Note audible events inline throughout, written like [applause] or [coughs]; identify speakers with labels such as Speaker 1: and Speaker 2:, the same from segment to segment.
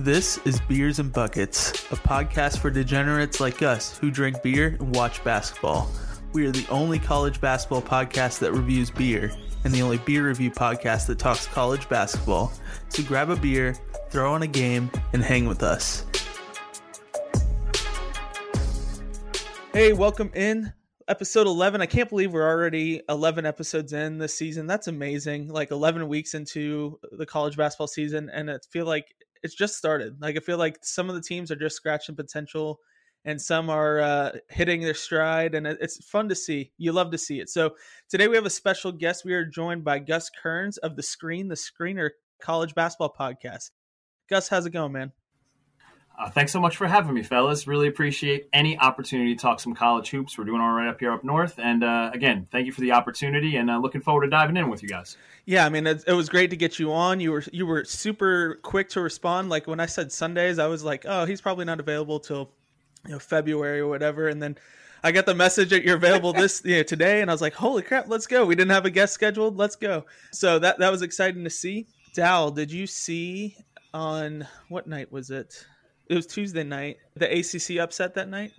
Speaker 1: This is Beers and Buckets, a podcast for degenerates like us who drink beer and watch basketball. We are the only college basketball podcast that reviews beer and the only beer review podcast that talks college basketball. So grab a beer, throw on a game, and hang with us. Hey, welcome in episode 11 i can't believe we're already 11 episodes in this season that's amazing like 11 weeks into the college basketball season and i feel like it's just started. Like i feel like some of the teams are just scratching potential and some are uh, hitting their stride and it's fun to see. You love to see it. So today we have a special guest. We are joined by gus kearns of the screen the screener college basketball podcast. Gus how's it going man
Speaker 2: uh, thanks so much for having me, fellas. Really appreciate any opportunity to talk some college hoops. We're doing all right up here up north. And uh, again, thank you for the opportunity, and uh, looking forward to diving in with you guys.
Speaker 1: Yeah, I mean, it, it, was great to get you on. You were you were super quick to respond. Like when I said Sundays, I was like, oh, he's probably not available till you know February or whatever, and then. I got the message that you're available this [laughs] you know, today, and I was like, "Holy crap, let's go!" We didn't have a guest scheduled. Let's go. So that that was exciting to see. Dal, did you see on what night was it? It was Tuesday night. The ACC upset that night.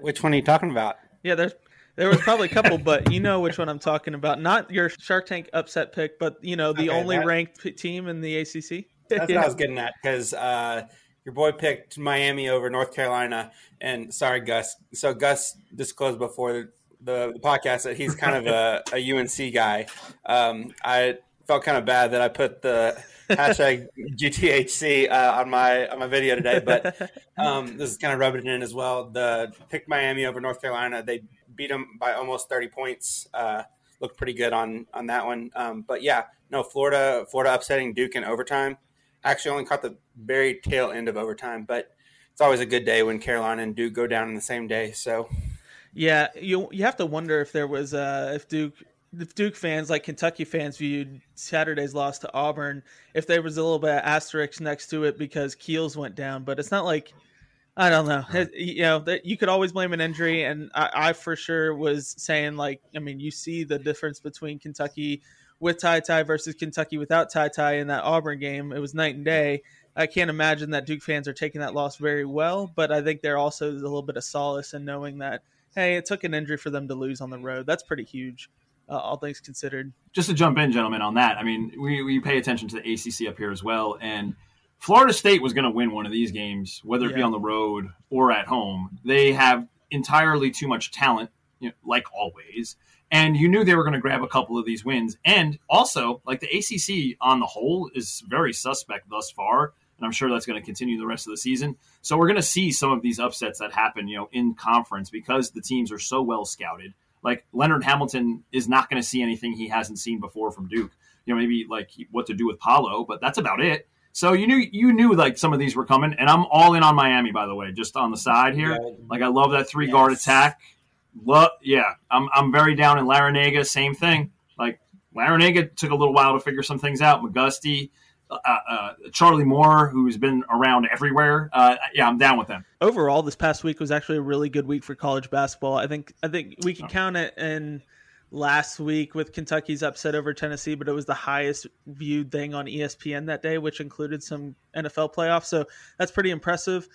Speaker 3: Which one are you talking about?
Speaker 1: Yeah, there's there was probably a couple, but you know which one I'm talking about. Not your Shark Tank upset pick, but you know the okay, only that, ranked team in the ACC.
Speaker 3: That's what I was [laughs] getting at because uh, your boy picked Miami over North Carolina, and sorry, Gus. So Gus disclosed before the, the, the podcast that he's kind of a, a UNC guy. Um, I felt kind of bad that I put the hashtag GTHC uh, on my on my video today, but [laughs] um, this is kind of rubbing it in as well. The picked Miami over North Carolina. They beat them by almost thirty points. Uh, looked pretty good on on that one. Um, but yeah, no Florida Florida upsetting Duke in overtime. Actually, only caught the very tail end of overtime, but it's always a good day when Carolina and Duke go down in the same day. So.
Speaker 1: Yeah, you you have to wonder if there was uh, if Duke the Duke fans, like Kentucky fans, viewed Saturday's loss to Auburn if there was a little bit of asterisk next to it because Keels went down. But it's not like I don't know. It, you know, that you could always blame an injury, and I, I, for sure was saying like, I mean, you see the difference between Kentucky with Ty Ty versus Kentucky without Ty Ty in that Auburn game. It was night and day. I can't imagine that Duke fans are taking that loss very well, but I think they're also a little bit of solace in knowing that hey, it took an injury for them to lose on the road. That's pretty huge uh, all things considered.
Speaker 2: Just to jump in, gentlemen, on that, I mean, we, we pay attention to the ACC up here as well, and Florida State was going to win one of these games, whether it yeah. be on the road or at home. They have entirely too much talent, you know, like always, and you knew they were going to grab a couple of these wins. And also, like the ACC on the whole is very suspect thus far, and I'm sure that's going to continue the rest of the season. So we're going to see some of these upsets that happen, you know, in conference because the teams are so well scouted like Leonard Hamilton is not going to see anything he hasn't seen before from Duke. You know, maybe like what to do with Paolo, but that's about it. So you knew you knew like some of these were coming, and I'm all in on Miami. By the way, just on the side here, yeah. like I love that three guard attack. Love, yeah, I'm I'm very down in Larrañaga. Same thing. Like Larrañaga took a little while to figure some things out. McGusty, uh, uh, Charlie Moore, who's been around everywhere. Uh, yeah, I'm down with them.
Speaker 1: Overall, this past week was actually a really good week for college basketball. I think I think we can oh. count it in last week with Kentucky's upset over Tennessee, but it was the highest viewed thing on ESPN that day, which included some NFL playoffs. So that's pretty impressive.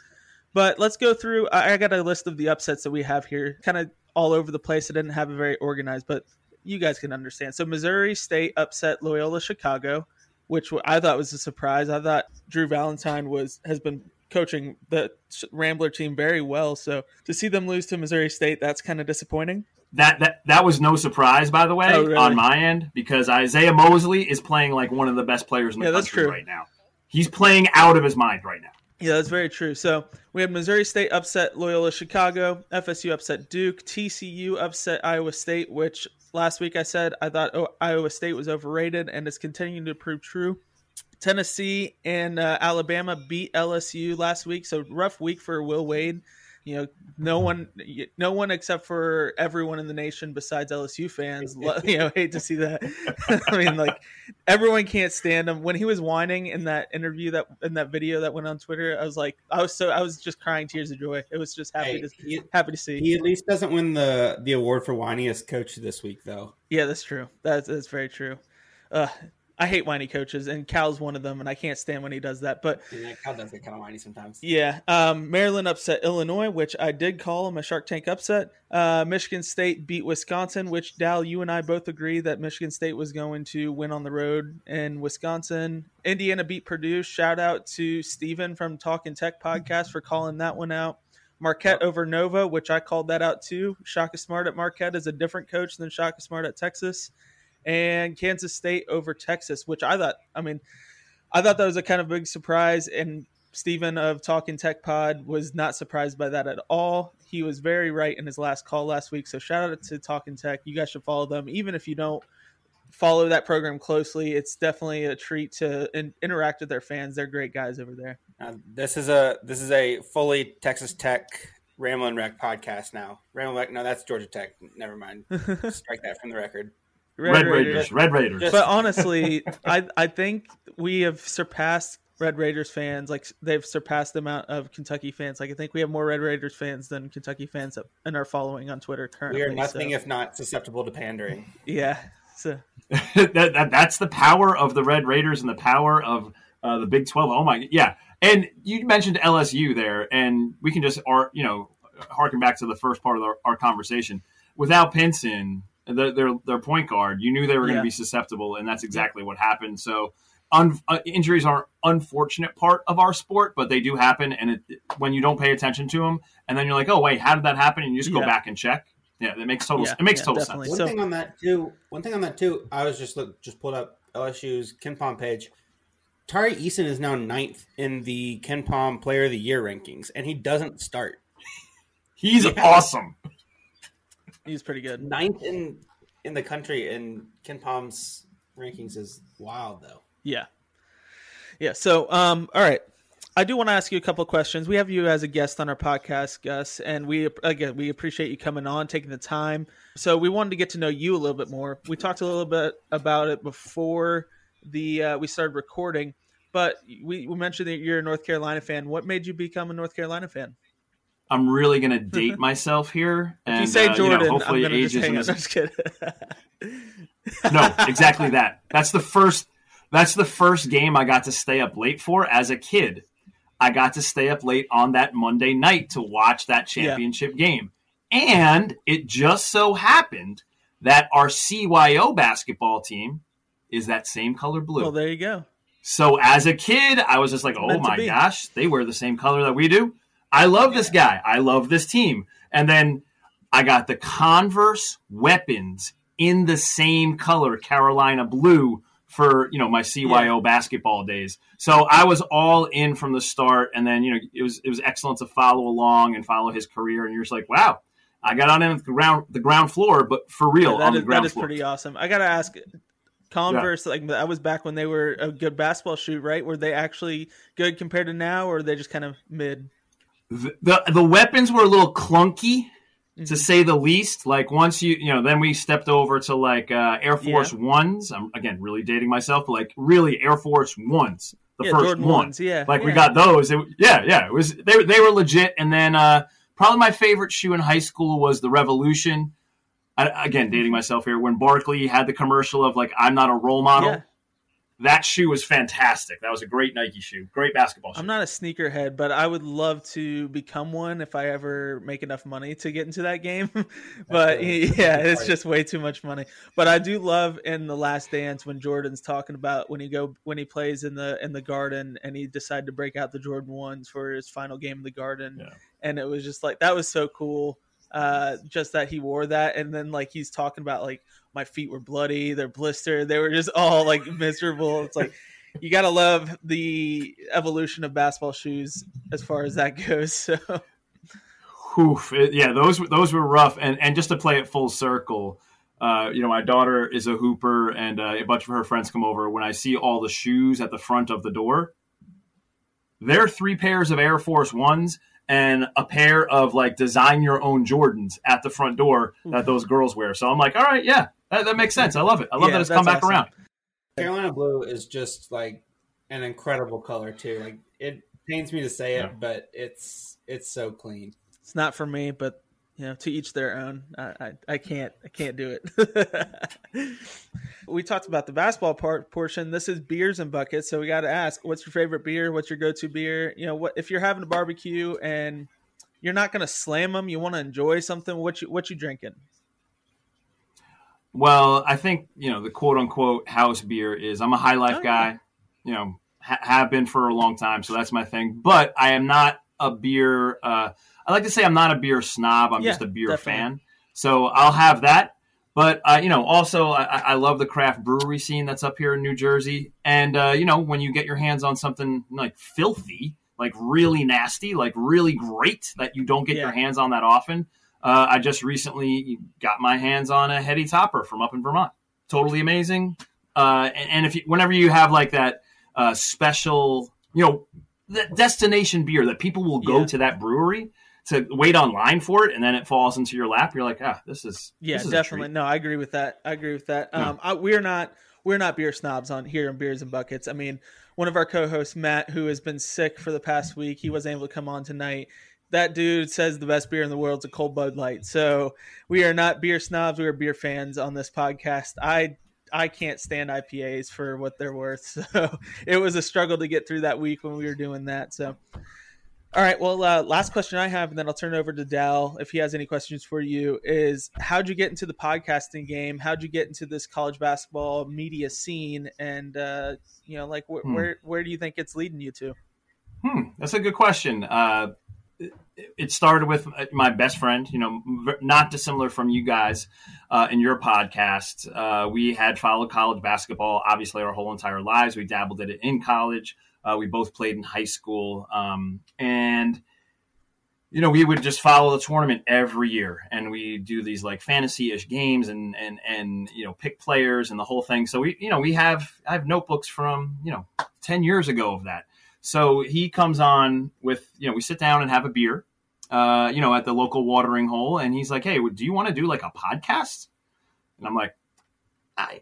Speaker 1: But let's go through. I got a list of the upsets that we have here, kind of all over the place. I didn't have it very organized, but you guys can understand. So Missouri State upset Loyola Chicago which I thought was a surprise. I thought Drew Valentine was has been coaching the Rambler team very well. So to see them lose to Missouri State, that's kind of disappointing.
Speaker 2: That that that was no surprise, by the way, oh, really? on my end, because Isaiah Mosley is playing like one of the best players in the yeah, country right now. He's playing out of his mind right now.
Speaker 1: Yeah, that's very true. So we had Missouri State upset Loyola Chicago, FSU upset Duke, TCU upset Iowa State, which last week I said I thought oh, Iowa State was overrated, and it's continuing to prove true. Tennessee and uh, Alabama beat LSU last week, so rough week for Will Wade you know, no one, no one except for everyone in the nation besides LSU fans, [laughs] you know, hate to see that. [laughs] I mean, like everyone can't stand him. When he was whining in that interview that in that video that went on Twitter, I was like, I was so I was just crying tears of joy. It was just happy hey, to he, happy to see.
Speaker 3: He at least doesn't win the the award for whiniest coach this week, though.
Speaker 1: Yeah, that's true. That's that's very true. Uh, I hate whiny coaches, and Cal's one of them, and I can't stand when he does that. But
Speaker 3: yeah, Cal does get kind of whiny sometimes.
Speaker 1: Yeah, um, Maryland upset Illinois, which I did call them a Shark Tank upset. Uh, Michigan State beat Wisconsin, which Dal, you and I both agree that Michigan State was going to win on the road in Wisconsin. Indiana beat Purdue. Shout out to Steven from Talking Tech podcast for calling that one out. Marquette over Nova, which I called that out too. Shaka Smart at Marquette is a different coach than Shaka Smart at Texas and Kansas State over Texas, which I thought, I mean, I thought that was a kind of big surprise. And Stephen of Talking Tech Pod was not surprised by that at all. He was very right in his last call last week. So shout out to Talking Tech. You guys should follow them, even if you don't follow that program closely. It's definitely a treat to in, interact with their fans. They're great guys over there.
Speaker 3: Uh, this is a this is a fully Texas Tech Ramblin' Wreck podcast now. Ramblin' Wreck, no, that's Georgia Tech. Never mind. [laughs] Strike that from the record.
Speaker 2: Red, Red Raiders. Raiders. Red Raiders.
Speaker 1: But honestly, [laughs] I I think we have surpassed Red Raiders fans. Like they've surpassed the amount of Kentucky fans. Like I think we have more Red Raiders fans than Kentucky fans in our following on Twitter currently.
Speaker 3: We are nothing so. if not susceptible to pandering.
Speaker 1: Yeah. So [laughs]
Speaker 2: that, that, that's the power of the Red Raiders and the power of uh, the Big Twelve. Oh my, yeah. And you mentioned LSU there, and we can just, or you know, harken back to the first part of our, our conversation. Without Pinson, their, their, their point guard. You knew they were going to be susceptible, and that's exactly what happened. So un, uh, injuries are unfortunate part of our sport, but they do happen. And it, when you don't pay attention to them, and then you're like, oh wait, how did that happen? And you just yeah. go back and check. Yeah, that makes total. Yeah, it makes total definitely.
Speaker 3: sense. One so, thing on that too. One thing on that too. I was just look, just pulled up LSU's KenPom page. Tari Eason is now ninth in the KenPom Player of the Year rankings, and he doesn't start.
Speaker 2: He's yeah. awesome.
Speaker 1: He's pretty good.
Speaker 3: Ninth in in the country in KenPom's rankings is wild though.
Speaker 1: Yeah. Yeah. So um all right. I do want to ask you a couple questions. We have you as a guest on our podcast, Gus, and we again we appreciate you coming on, taking the time. So we wanted to get to know you a little bit more. We talked a little bit about it before the uh, we started recording, but we, we mentioned that you're a North Carolina fan. What made you become a North Carolina fan?
Speaker 2: I'm really going [laughs] to date myself here.
Speaker 1: And, if you say Jordan, uh, you know, hopefully [laughs] I'm age just hang just
Speaker 2: no, exactly that. That's the first. That's the first game I got to stay up late for as a kid. I got to stay up late on that Monday night to watch that championship yeah. game, and it just so happened that our CYO basketball team is that same color blue.
Speaker 1: Well, there you go.
Speaker 2: So as a kid, I was just like, "Oh my gosh, they wear the same color that we do." I love this guy. I love this team. And then I got the Converse weapons in the same color, Carolina blue, for you know my CYO yeah. basketball days. So I was all in from the start, and then you know it was it was excellent to follow along and follow his career. And you're just like, wow, I got on in the ground the ground floor, but for real
Speaker 1: yeah,
Speaker 2: on is, the ground
Speaker 1: That is
Speaker 2: floor.
Speaker 1: pretty awesome. I gotta ask, Converse, yeah. like that was back when they were a good basketball shoe, right? Were they actually good compared to now, or are they just kind of mid?
Speaker 2: The the weapons were a little clunky mm-hmm. to say the least. Like once you you know, then we stepped over to like uh, Air Force yeah. Ones. I'm again really dating myself, but like really Air Force Ones, the
Speaker 1: yeah,
Speaker 2: first
Speaker 1: Jordan
Speaker 2: one.
Speaker 1: Ones, yeah,
Speaker 2: like
Speaker 1: yeah.
Speaker 2: we got those. It, yeah, yeah, it was they they were legit. And then uh, probably my favorite shoe in high school was the Revolution. I, again, dating myself here. When Barkley had the commercial of like "I'm not a role model." That shoe was fantastic. That was a great Nike shoe, great basketball shoe.
Speaker 1: I'm not a sneakerhead, but I would love to become one if I ever make enough money to get into that game. [laughs] but yeah, it's just way too much money. But I do love in the Last Dance when Jordan's talking about when he go when he plays in the in the Garden and he decided to break out the Jordan ones for his final game in the Garden, yeah. and it was just like that was so cool. Uh, just that he wore that, and then like he's talking about like my feet were bloody, they're blistered, they were just all like [laughs] miserable. It's like you gotta love the evolution of basketball shoes as far as that [laughs] goes. So.
Speaker 2: Oof, it, yeah, those those were rough, and and just to play it full circle, uh, you know, my daughter is a hooper, and uh, a bunch of her friends come over. When I see all the shoes at the front of the door, they're three pairs of Air Force Ones and a pair of like design your own Jordans at the front door hmm. that those girls wear. So I'm like, all right, yeah, that, that makes sense. I love it. I love yeah, that it's come back awesome. around.
Speaker 3: Carolina blue is just like an incredible color too. Like it pains me to say it, yeah. but it's it's so clean.
Speaker 1: It's not for me, but you know, to each their own. I I, I can't I can't do it. [laughs] We talked about the basketball part portion. This is beers and buckets, so we got to ask, what's your favorite beer? What's your go-to beer? You know, what if you're having a barbecue and you're not going to slam them, you want to enjoy something. What you what you drinking?
Speaker 2: Well, I think you know the quote unquote house beer is. I'm a high life oh, guy. Yeah. You know, ha- have been for a long time, so that's my thing. But I am not a beer. Uh, I like to say I'm not a beer snob. I'm yeah, just a beer definitely. fan. So I'll have that. But uh, you know, also I, I, love the craft brewery scene that's up here in New Jersey. And uh, you know, when you get your hands on something like filthy, like really nasty, like really great that you don't get yeah. your hands on that often. Uh, I just recently got my hands on a heady topper from up in Vermont. Totally amazing. Uh, and, and, if you, whenever you have like that uh, special, you know, that destination beer that people will go yeah. to that brewery to wait online for it, and then it falls into your lap, you're like, ah, this is
Speaker 1: yeah,
Speaker 2: this is
Speaker 1: definitely. No, I agree with that. I agree with that. Um, I, we're not we're not beer snobs on here in beers and buckets. I mean, one of our co-hosts, Matt, who has been sick for the past week, he wasn't able to come on tonight. That dude says the best beer in the world is a cold Bud Light. So we are not beer snobs. We are beer fans on this podcast. I I can't stand IPAs for what they're worth. [laughs] So it was a struggle to get through that week when we were doing that. So all right. Well, uh, last question I have, and then I'll turn it over to Dal if he has any questions for you. Is how'd you get into the podcasting game? How'd you get into this college basketball media scene? And uh, you know, like wh- hmm. where where do you think it's leading you to?
Speaker 2: Hmm, that's a good question. Uh, it started with my best friend, you know, not dissimilar from you guys uh, in your podcast. Uh, we had followed college basketball, obviously, our whole entire lives. We dabbled in it in college. Uh, we both played in high school, um, and you know we would just follow the tournament every year, and we do these like fantasy-ish games, and and and you know pick players and the whole thing. So we you know we have I have notebooks from you know ten years ago of that. So he comes on with you know we sit down and have a beer, uh, you know at the local watering hole, and he's like, hey, do you want to do like a podcast? And I'm like,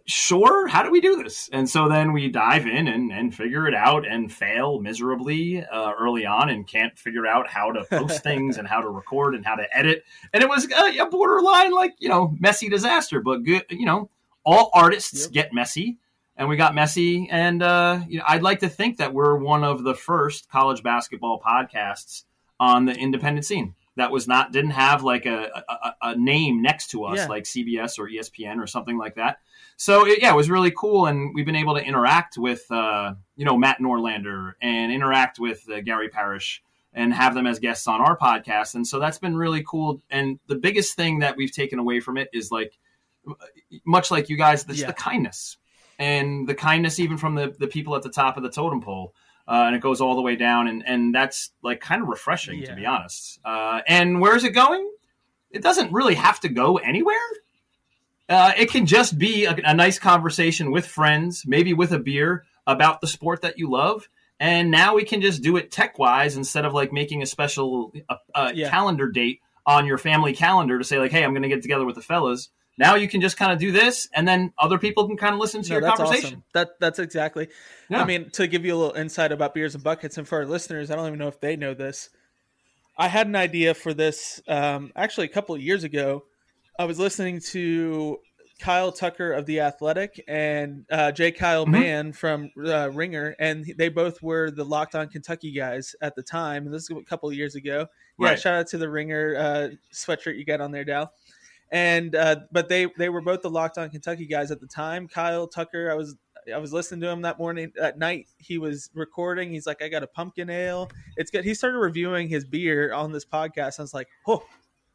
Speaker 2: sure how do we do this? And so then we dive in and, and figure it out and fail miserably uh, early on and can't figure out how to post [laughs] things and how to record and how to edit. And it was a, a borderline like you know messy disaster but good you know all artists yep. get messy. And we got messy and uh, you know, i'd like to think that we're one of the first college basketball podcasts on the independent scene that was not didn't have like a, a, a name next to us yeah. like cbs or espn or something like that so it, yeah, it was really cool, and we've been able to interact with uh, you know Matt Norlander and interact with uh, Gary Parrish and have them as guests on our podcast, and so that's been really cool. And the biggest thing that we've taken away from it is like much like you guys, just yeah. the kindness and the kindness even from the the people at the top of the totem pole. Uh, and it goes all the way down, and, and that's like kind of refreshing yeah. to be honest. Uh, and where's it going? It doesn't really have to go anywhere. Uh, it can just be a, a, nice conversation with friends, maybe with a beer about the sport that you love. And now we can just do it tech wise instead of like making a special uh, yeah. calendar date on your family calendar to say like, "Hey, I'm going to get together with the fellas." Now you can just kind of do this, and then other people can kind of listen to no, your that's conversation. Awesome.
Speaker 1: That that's exactly. Yeah. I mean, to give you a little insight about beers and buckets, and for our listeners, I don't even know if they know this. I had an idea for this um, actually a couple of years ago I was listening to Kyle Tucker of the Athletic and uh, J. Kyle mm-hmm. Mann from uh, Ringer, and they both were the Locked On Kentucky guys at the time. And this is a couple of years ago. Yeah, right. shout out to the Ringer uh, sweatshirt you got on there, Dal. And uh, but they they were both the Locked On Kentucky guys at the time. Kyle Tucker, I was I was listening to him that morning at night. He was recording. He's like, I got a pumpkin ale. It's good. He started reviewing his beer on this podcast. I was like, oh,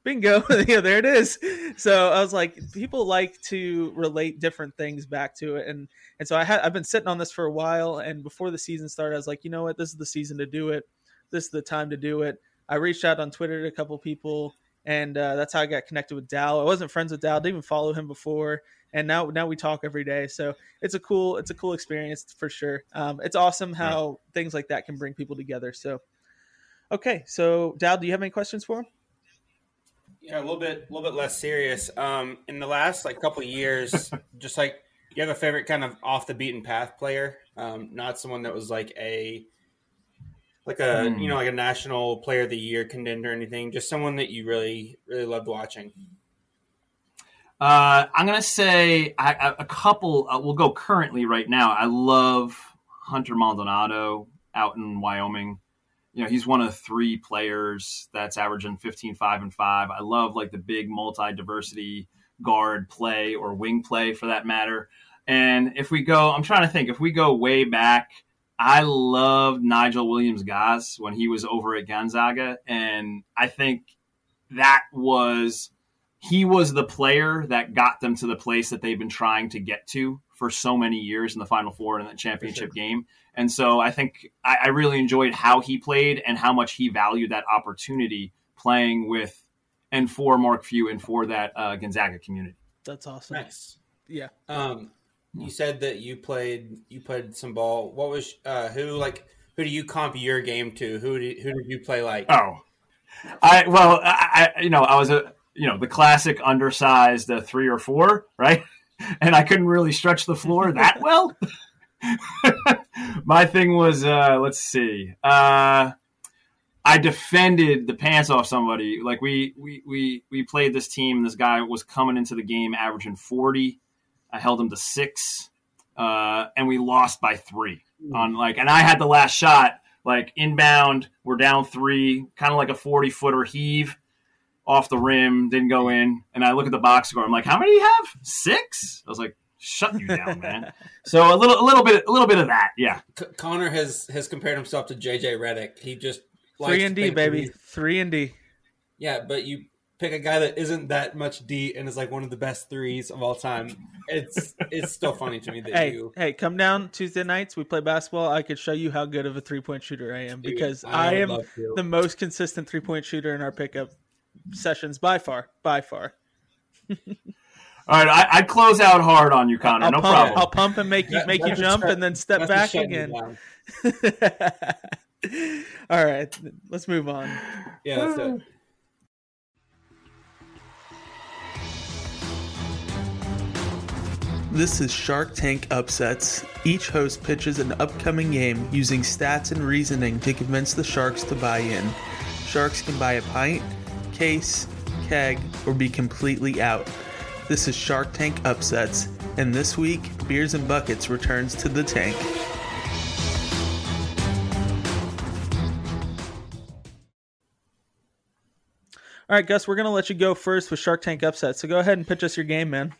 Speaker 1: bingo [laughs] yeah there it is so i was like people like to relate different things back to it and and so i had i've been sitting on this for a while and before the season started i was like you know what this is the season to do it this is the time to do it i reached out on twitter to a couple people and uh, that's how i got connected with dal. I wasn't friends with dal. Didn't even follow him before. And now now we talk every day. So it's a cool it's a cool experience for sure. Um, it's awesome how yeah. things like that can bring people together. So okay. So dal do you have any questions for him?
Speaker 3: Yeah, a little bit, a little bit less serious. Um, in the last like couple years, [laughs] just like you have a favorite kind of off the beaten path player, um, not someone that was like a like a mm. you know like a national player of the year contender or anything. Just someone that you really really loved watching.
Speaker 2: Uh, I'm gonna say I, a couple. Uh, we'll go currently right now. I love Hunter Maldonado out in Wyoming. You know, he's one of three players that's averaging 15, 5, and 5. I love like the big multi diversity guard play or wing play for that matter. And if we go, I'm trying to think, if we go way back, I loved Nigel Williams Goss when he was over at Gonzaga. And I think that was he was the player that got them to the place that they've been trying to get to for so many years in the Final Four and the championship sure. game. And so I think I, I, really enjoyed how he played and how much he valued that opportunity playing with and for Mark Few and for that uh, Gonzaga community.
Speaker 1: That's awesome.
Speaker 3: Nice.
Speaker 1: Yeah.
Speaker 3: Um, you said that you played you played some ball. What was uh, who like who do you comp your game to? Who did who did you play like?
Speaker 2: Oh, I well I, I you know I was a you know the classic undersized uh, three or four right, [laughs] and I couldn't really stretch the floor that [laughs] well. [laughs] My thing was uh, let's see. Uh, I defended the pants off somebody. Like we we we we played this team. This guy was coming into the game averaging forty. I held him to six, uh, and we lost by three mm. on like. And I had the last shot, like inbound. We're down three, kind of like a forty footer heave off the rim, didn't go in. And I look at the box score. I'm like, how many do you have? Six. I was like, shut you down, [laughs] man. so a little, a little bit, a little bit of that, yeah.
Speaker 3: C- Conner has has compared himself to JJ Redick. He just
Speaker 1: Three and D, baby. Three and D.
Speaker 3: Yeah, but you pick a guy that isn't that much D and is like one of the best threes of all time. It's it's still funny to me that
Speaker 1: hey,
Speaker 3: you.
Speaker 1: Hey, come down Tuesday nights. We play basketball. I could show you how good of a three point shooter I am because Dude, I, I am the most consistent three point shooter in our pickup sessions by far. By far. [laughs]
Speaker 2: All right, I, would close out hard on you, Conner.
Speaker 1: I'll
Speaker 2: no
Speaker 1: pump,
Speaker 2: problem.
Speaker 1: I'll pump and make you make you jump, and then step back again. [laughs] All right, let's move on.
Speaker 3: Yeah, that's it.
Speaker 1: This is Shark Tank Upsets. Each host pitches an upcoming game using stats and reasoning to convince the sharks to buy in. Sharks can buy a pint, case, keg, or be completely out. This is Shark Tank Upsets, and this week, Beers and Buckets returns to the tank. All right, Gus, we're going to let you go first with Shark Tank upset. So go ahead and pitch us your game, man.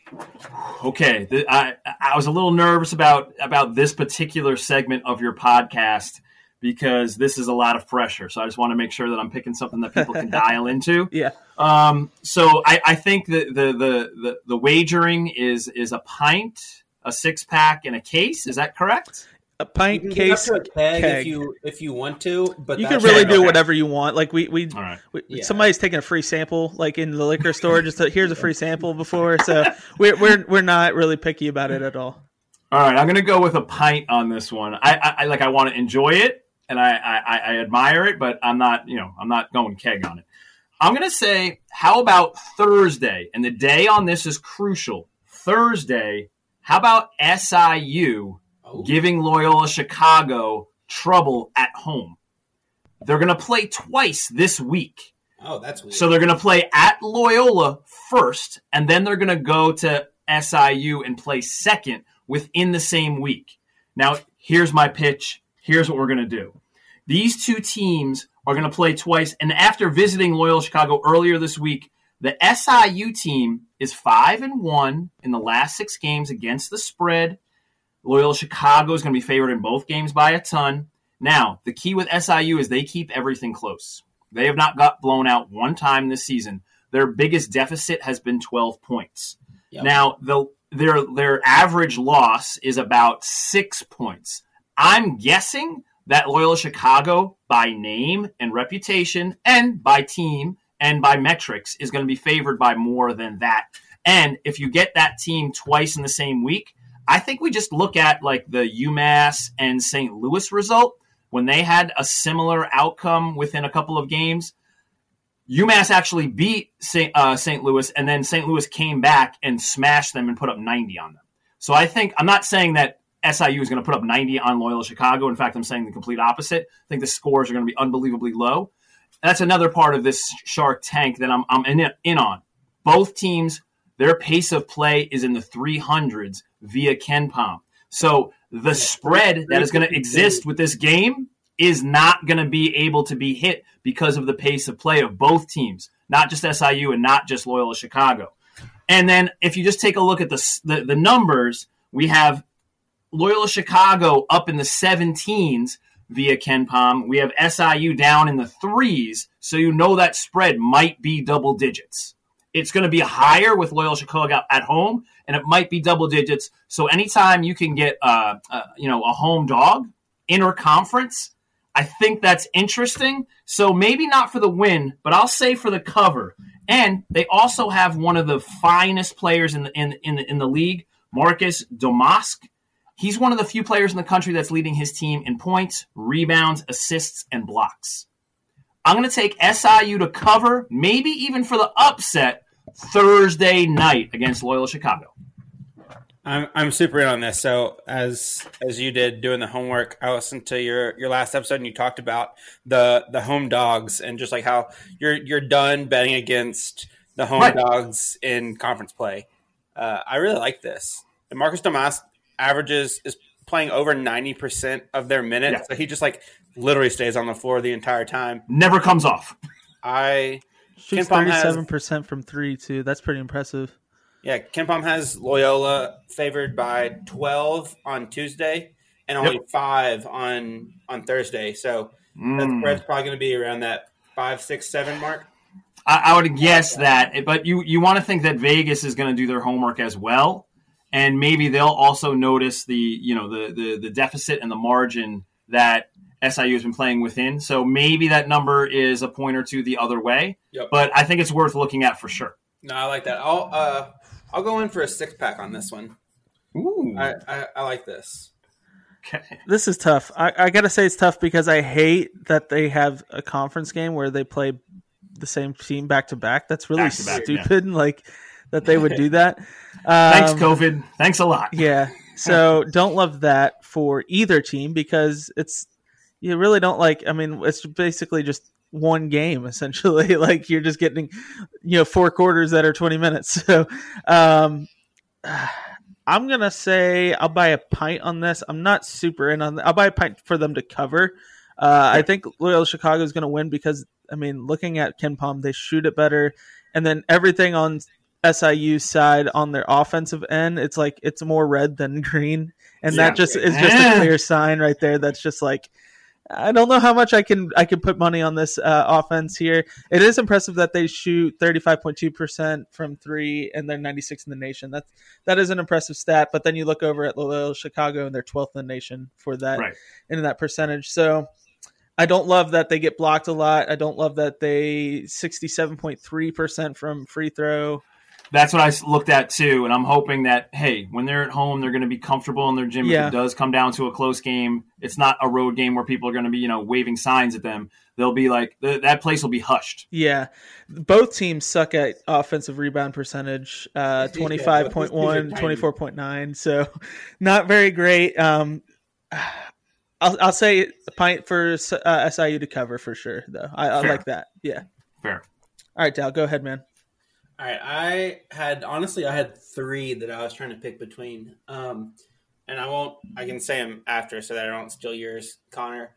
Speaker 2: Okay, I I was a little nervous about about this particular segment of your podcast because this is a lot of pressure. So I just want to make sure that I'm picking something that people can [laughs] dial into.
Speaker 1: Yeah.
Speaker 2: Um, so I, I think that the, the the the wagering is is a pint, a six pack, and a case. Is that correct?
Speaker 1: A pint case
Speaker 3: a keg, keg, if you if you want to but
Speaker 1: you can really do okay. whatever you want. Like we we, right. we yeah. somebody's taking a free sample like in the liquor [laughs] store just to, here's a free sample before so we're, we're we're not really picky about it at all.
Speaker 2: All right i'm gonna go with a pint on this one. I i, I like i want to enjoy it and I, I i admire it but i'm not you know i'm not going keg on it. I'm gonna say how about thursday? And the day on this is crucial. Thursday how about siu oh. giving Loyola Chicago trouble at home. They're going to play twice this week.
Speaker 3: Oh, that's weird.
Speaker 2: So they're going to play at Loyola first, and then they're going to go to SIU and play second within the same week. Now, here's my pitch. Here's what we're going to do. These two teams are going to play twice, and after visiting Loyola Chicago earlier this week, the SIU team is five and one in the last six games against the spread Loyola Chicago is going to be favored in both games by a ton. Now, the key with SIU is they keep everything close. They have not got blown out one time this season. Their biggest deficit has been 12 points. Yep. Now, the, their their average loss is about 6 points. I'm guessing that Loyola Chicago by name and reputation and by team and by metrics is going to be favored by more than that. And if you get that team twice in the same week, I think we just look at like the UMass and St. Louis result when they had a similar outcome within a couple of games. UMass actually beat St. Uh, St. Louis, and then St. Louis came back and smashed them and put up 90 on them. So I think I'm not saying that SIU is going to put up 90 on Loyola Chicago. In fact, I'm saying the complete opposite. I think the scores are going to be unbelievably low. That's another part of this Shark Tank that I'm, I'm in, in on. Both teams their pace of play is in the 300s via KenPom. So the spread that is going to exist with this game is not going to be able to be hit because of the pace of play of both teams, not just SIU and not just Loyola Chicago. And then if you just take a look at the, the, the numbers, we have Loyola Chicago up in the 17s via KenPom. We have SIU down in the threes, so you know that spread might be double digits. It's going to be higher with Loyola Chicago at home, and it might be double digits. So anytime you can get, uh, uh, you know, a home dog inner conference, I think that's interesting. So maybe not for the win, but I'll say for the cover. And they also have one of the finest players in the in in the, in the league, Marcus Domask. He's one of the few players in the country that's leading his team in points, rebounds, assists, and blocks. I'm going to take SIU to cover, maybe even for the upset Thursday night against Loyola Chicago.
Speaker 3: I'm I'm super in on this. So as as you did doing the homework, I listened to your your last episode and you talked about the the home dogs and just like how you're you're done betting against the home right. dogs in conference play. Uh, I really like this. And Marcus Domask averages is playing over ninety percent of their minutes, yeah. so he just like literally stays on the floor the entire time.
Speaker 2: Never comes off.
Speaker 3: I
Speaker 1: shoots thirty seven percent from three too. That's pretty impressive.
Speaker 3: Yeah, KenPom has Loyola favored by 12 on Tuesday and only yep. five on on Thursday. So mm. that spread's probably going to be around that five, six, seven mark.
Speaker 2: I, I would guess that, but you you want to think that Vegas is going to do their homework as well, and maybe they'll also notice the you know the the, the deficit and the margin that SIU has been playing within. So maybe that number is a point or two the other way. Yep. But I think it's worth looking at for sure.
Speaker 3: No, I like that. I'll uh, I'll go in for a six pack on this one. Ooh, I, I, I like this.
Speaker 1: Okay. This is tough. I, I gotta say it's tough because I hate that they have a conference game where they play the same team back to back. That's really back-to-back, stupid. Yeah. [laughs] Like that they would do [laughs] that.
Speaker 2: Um, Thanks, COVID. Thanks a lot.
Speaker 1: Yeah. So [laughs] don't love that for either team because it's you really don't like. I mean, it's basically just one game essentially. [laughs] Like you're just getting you know four quarters that are 20 minutes. [laughs] So um [sighs] i'm gonna say i'll buy a pint on this. I'm not super in on i'll buy a pint for them to cover. Uh, i think loyola chicago is gonna win because i mean looking at KenPom they shoot it better. And then everything on siu side on their offensive end it's like it's more red than [laughs] green. And yeah. that just is just a clear sign right there that's just like I don't know how much I can I can put money on this uh, offense here. It is impressive that they shoot thirty five point two percent from three, and they're ninety six in the nation. That's that is an impressive stat. But then you look over at Loyola Chicago, and they're twelfth in the nation for that right. in that percentage. So I don't love that they get blocked a lot. I don't love that they sixty seven point three percent from free throw
Speaker 2: that's what I looked at too, and I'm hoping that hey, when they're at home, they're going to be comfortable in their gym. Yeah. If it does come down to a close game, it's not a road game where people are going to be you know waving signs at them. They'll be like th- that place will be hushed.
Speaker 1: Yeah, both teams suck at offensive rebound percentage, uh, 25.1, 24.9, so not very great. Um, I'll, I'll say a pint for uh, SIU to cover for sure, though. I, I like that. Yeah.
Speaker 2: Fair.
Speaker 1: All right, Dal, go ahead, man.
Speaker 3: All right, I had honestly I had three that I was trying to pick between, um, and I won't. I can say them after so that I don't steal yours, Conner.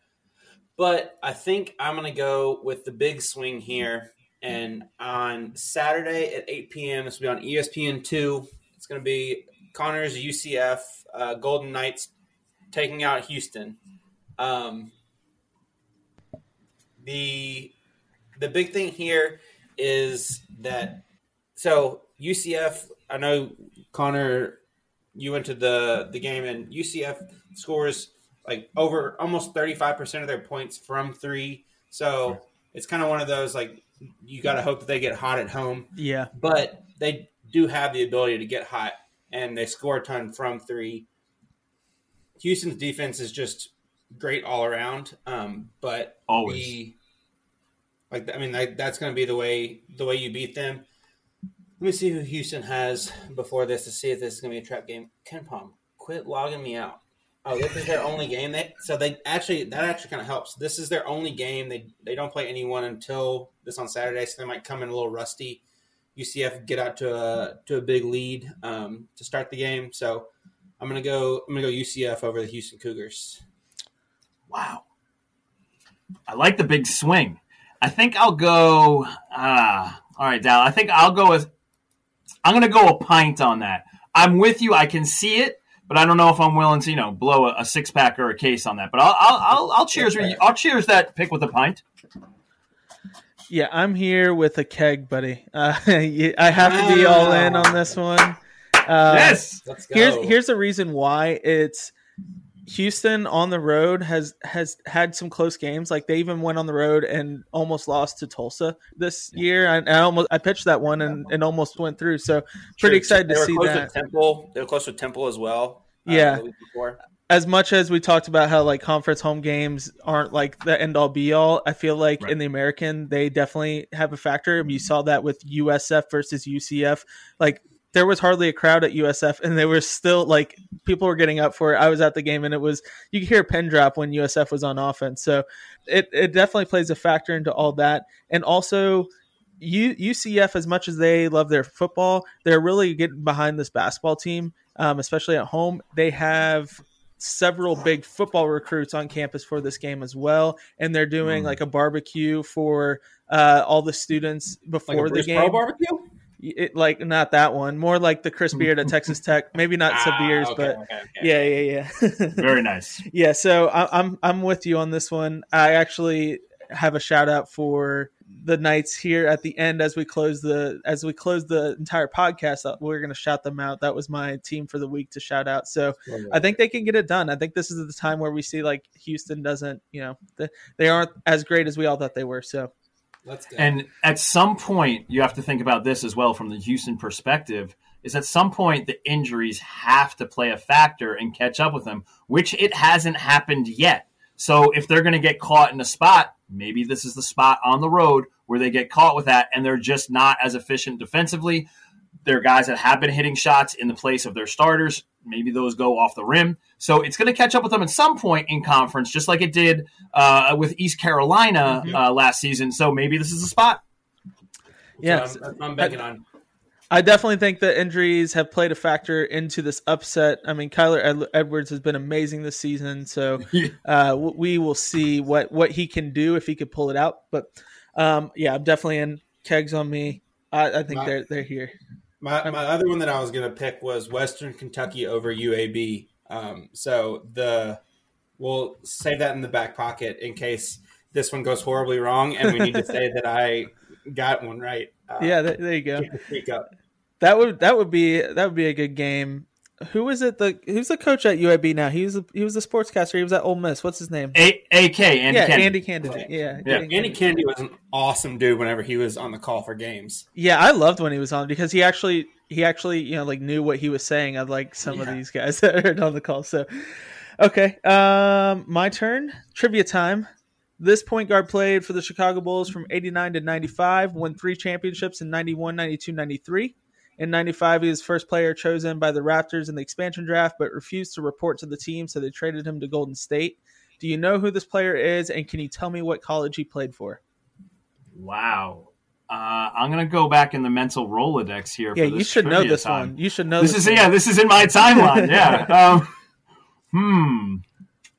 Speaker 3: But I think I'm gonna go with the big swing here, and on Saturday at 8 p.m. This will be on ESPN two. It's gonna be Conner's UCF uh, Golden Knights taking out Houston. Um, the the big thing here is that so UCF, I know Conner, you went to the the game and UCF scores like over almost thirty five percent of their points from three. So it's kind of one of those like you got to hope that they get hot at home.
Speaker 1: Yeah,
Speaker 3: but they do have the ability to get hot, and they score a ton from three. Houston's defense is just great all around, um, but
Speaker 2: always the,
Speaker 3: like I mean like, that's going to be the way the way you beat them. Let me see who Houston has before this to see if this is going to be a trap game. KenPom, quit logging me out. Oh, this is their only game. They so they actually that actually kind of helps. This is their only game. They they don't play anyone until this on Saturday, so they might come in a little rusty. UCF get out to a to a big lead um, to start the game. So I'm gonna go. I'm gonna go UCF over the Houston Cougars.
Speaker 2: Wow, I like the big swing. I think I'll go. Uh, all right, Dal. I think I'll go with. I'm gonna go a pint on that. I'm with you. I can see it, but I don't know if I'm willing to, you know, blow a, a six pack or a case on that. But I'll I'll I'll, I'll cheers. I'll cheers that pick with a pint.
Speaker 1: Yeah, I'm here with a keg, buddy. [laughs] Uh, I have to be all in on this one. Uh,
Speaker 2: yes,
Speaker 3: let's go.
Speaker 1: Here's here's the reason why it's Houston on the road has has had some close games. Like they even went on the road and almost lost to Tulsa this year. I, I almost I pitched that one and, and almost went through. So pretty excited
Speaker 3: they
Speaker 1: to see
Speaker 3: close
Speaker 1: that.
Speaker 3: To Temple, they were close to Temple as well. uh,
Speaker 1: Yeah.
Speaker 3: before.
Speaker 1: as much as we talked about how like conference home games aren't like the end all be all, I feel like
Speaker 2: Right.
Speaker 1: in the American they definitely have a factor. I mean, you saw that with USF versus UCF. Like there was hardly a crowd at USF, and they were still like people were getting up for it. I was at the game, and it was you could hear a pin drop when USF was on offense. So it it definitely plays a factor into all that, and also. U, UCF, as much as they love their football, they're really getting behind this basketball team, um, especially at home. They have several big football recruits on campus for this game as well, and they're doing
Speaker 2: Mm.
Speaker 1: like a barbecue for uh, all the students
Speaker 3: Like
Speaker 1: before
Speaker 3: a
Speaker 1: the game.
Speaker 3: Barbecue.
Speaker 1: It, like not that one, more like the Chris Beard at [laughs] Texas Tech. Maybe not
Speaker 3: Ah,
Speaker 1: Beers,
Speaker 3: okay,
Speaker 1: but
Speaker 3: okay, okay.
Speaker 1: yeah, yeah, yeah. [laughs]
Speaker 2: very nice.
Speaker 1: yeah, so I, I'm I'm with you on this one. I actually have a shout out for the Knights here at the end as we close the as we close the entire podcast. uh, We're going to shout them out. That was my team for the week to shout out. So I think they can get it done. I think this is the time where we see like Houston doesn't, you know, they, they aren't as great as we all thought they were. So
Speaker 3: Let's go.
Speaker 2: And at some point, you have to think about this as well from the Houston perspective. Is at some point the injuries have to play a factor and catch up with them, which it hasn't happened yet. So if they're going to get caught in a spot, maybe this is the spot on the road where they get caught with that, and they're just not as efficient defensively. There are guys that have been hitting shots in the place of their starters. Maybe those go off the rim. So it's going to catch up with them at some point in conference, just like it did uh, with East Carolina
Speaker 1: Mhm.
Speaker 2: uh, last season. So maybe this is a spot.
Speaker 1: yeah,
Speaker 3: So I'm, that's I'm banking on.
Speaker 1: I definitely think that injuries have played a factor into this upset. I mean, Kyler Ed- Edwards has been amazing this season, so [laughs] uh, we will see what what he can do if he could pull it out. But um, yeah, I'm definitely in kegs on me. I, I think
Speaker 3: My-
Speaker 1: they're they're here.
Speaker 3: My, my other one that I was going to pick was Western Kentucky over UAB. Um, so the we'll save that in the back pocket in case this one goes horribly wrong, and we need to say that I got one right. Uh,
Speaker 1: Yeah, there, there you go. [laughs]
Speaker 3: keep the streak up.
Speaker 1: That would that would be that would be a good game. Who is it? The who's the coach at UAB now? He was a, he was the sportscaster. He was at Ole Miss. What's his name?
Speaker 2: A- AK, Andy
Speaker 1: yeah,
Speaker 2: Kennedy.
Speaker 1: Andy Kennedy. Yeah,
Speaker 2: Yeah.
Speaker 3: Andy Kennedy was an awesome dude whenever he was on the call for games.
Speaker 1: Yeah, I loved when he was on because he actually he actually you know like knew what he was saying. I like some of these guys [laughs] that are on the call. So, okay, um, my turn. Trivia time. This point guard played for the Chicago Bulls from 89 to 95, won three championships in 91, 92, 93. In 95, he was first player chosen by the Raptors in the expansion draft, but refused to report to the team, so they traded him to Golden State. Do you know who this player is, and can you tell me what college he played for?
Speaker 2: Wow. Uh, I'm going to go back in the mental Rolodex here.
Speaker 1: Yeah, you should know this
Speaker 2: time.
Speaker 1: one. You should know
Speaker 2: This
Speaker 1: this
Speaker 2: is
Speaker 1: one.
Speaker 2: yeah, this is in my timeline. Yeah. [laughs] um, hmm.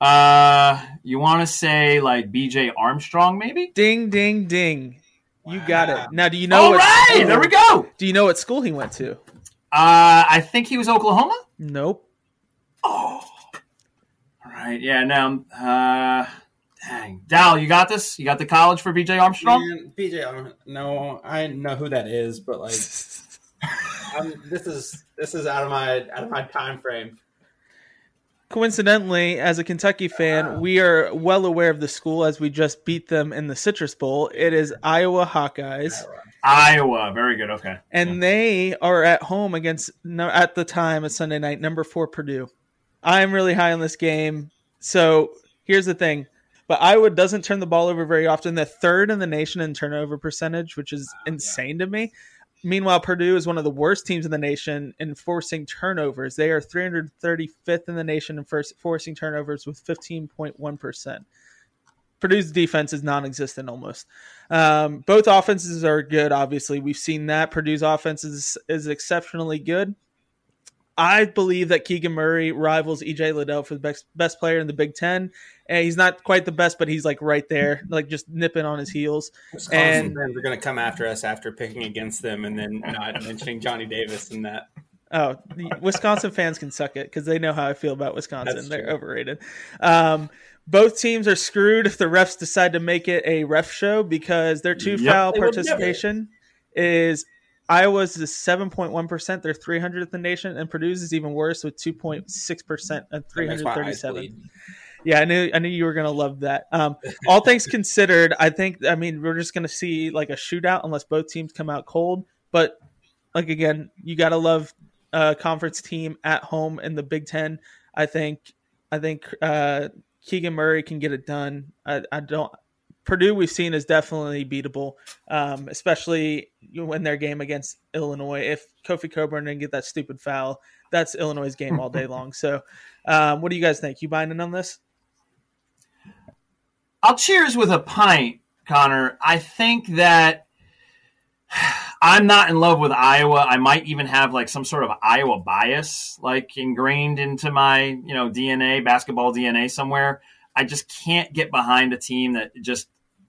Speaker 2: Uh, you want to say like B.J. Armstrong, maybe?
Speaker 1: Ding, ding, ding. You got it. Now, do you know
Speaker 2: All
Speaker 1: what?
Speaker 2: right,
Speaker 1: school-
Speaker 2: there we go.
Speaker 1: Do you know what school he went to?
Speaker 2: Uh, I think he was Oklahoma.
Speaker 1: Nope.
Speaker 2: Oh, all right. Yeah. Now, uh, dang, Dal, you got this. You got the college for B.J. Armstrong.
Speaker 3: Man, BJ, Arm- no, I know who that is, but like, [laughs] I'm, this is this is out of my out of my time frame.
Speaker 1: Coincidentally, as a Kentucky fan,
Speaker 3: Wow.
Speaker 1: we are well aware of the school as we just beat them in the Citrus Bowl. It is Iowa Hawkeyes,
Speaker 2: Iowa. Very good. Okay.
Speaker 1: and they are at home against at the time of Sunday night number four Purdue. I'm really high on this game. So here's the thing. But Iowa doesn't turn the ball over very often. They're third in the nation in turnover percentage, which is insane to me. Meanwhile, Purdue is one of the worst teams in the nation in forcing turnovers. They are 335th in the nation in first forcing turnovers with 15.1%. Purdue's defense is non-existent almost. Um, both offenses are good. Obviously, we've seen that Purdue's offense is is exceptionally good. I believe that Keegan Murray rivals EJ Liddell for the best best player in the Big Ten. And he's not quite the best, but he's like right there, like just nipping on his heels.
Speaker 3: Wisconsin and fans are going to come after us after picking against them and then not mentioning Johnny Davis in that.
Speaker 1: Oh, Wisconsin fans can suck it because they know how I feel about Wisconsin. That's They're true. overrated. Um, both teams are screwed if the refs decide to make it a ref show because their two yep, foul participation is Iowa's is 7.1%. They're 300th in the nation, and Purdue's is even worse with 2.6% and 337. Yeah, I knew I knew you were gonna love that. Um, all [laughs] things considered, I think I mean we're just gonna see like a shootout unless both teams come out cold. But like again, you gotta love a conference team at home in the Big Ten. I think I think uh, Keegan Murray can get it done. I, I don't. Purdue we've seen is definitely beatable, um, especially when their game against Illinois. If Kofi Cockburn didn't get that stupid foul, that's Illinois' game all day [laughs] long. So, um, what do you guys think? You buying in on this?
Speaker 2: I'll cheers with a pint, Conner. I think that [sighs] I'm not in love with Iowa. I might even have like some sort of Iowa bias, like ingrained into my you know DNA, basketball DNA somewhere. I just can't get behind a team that just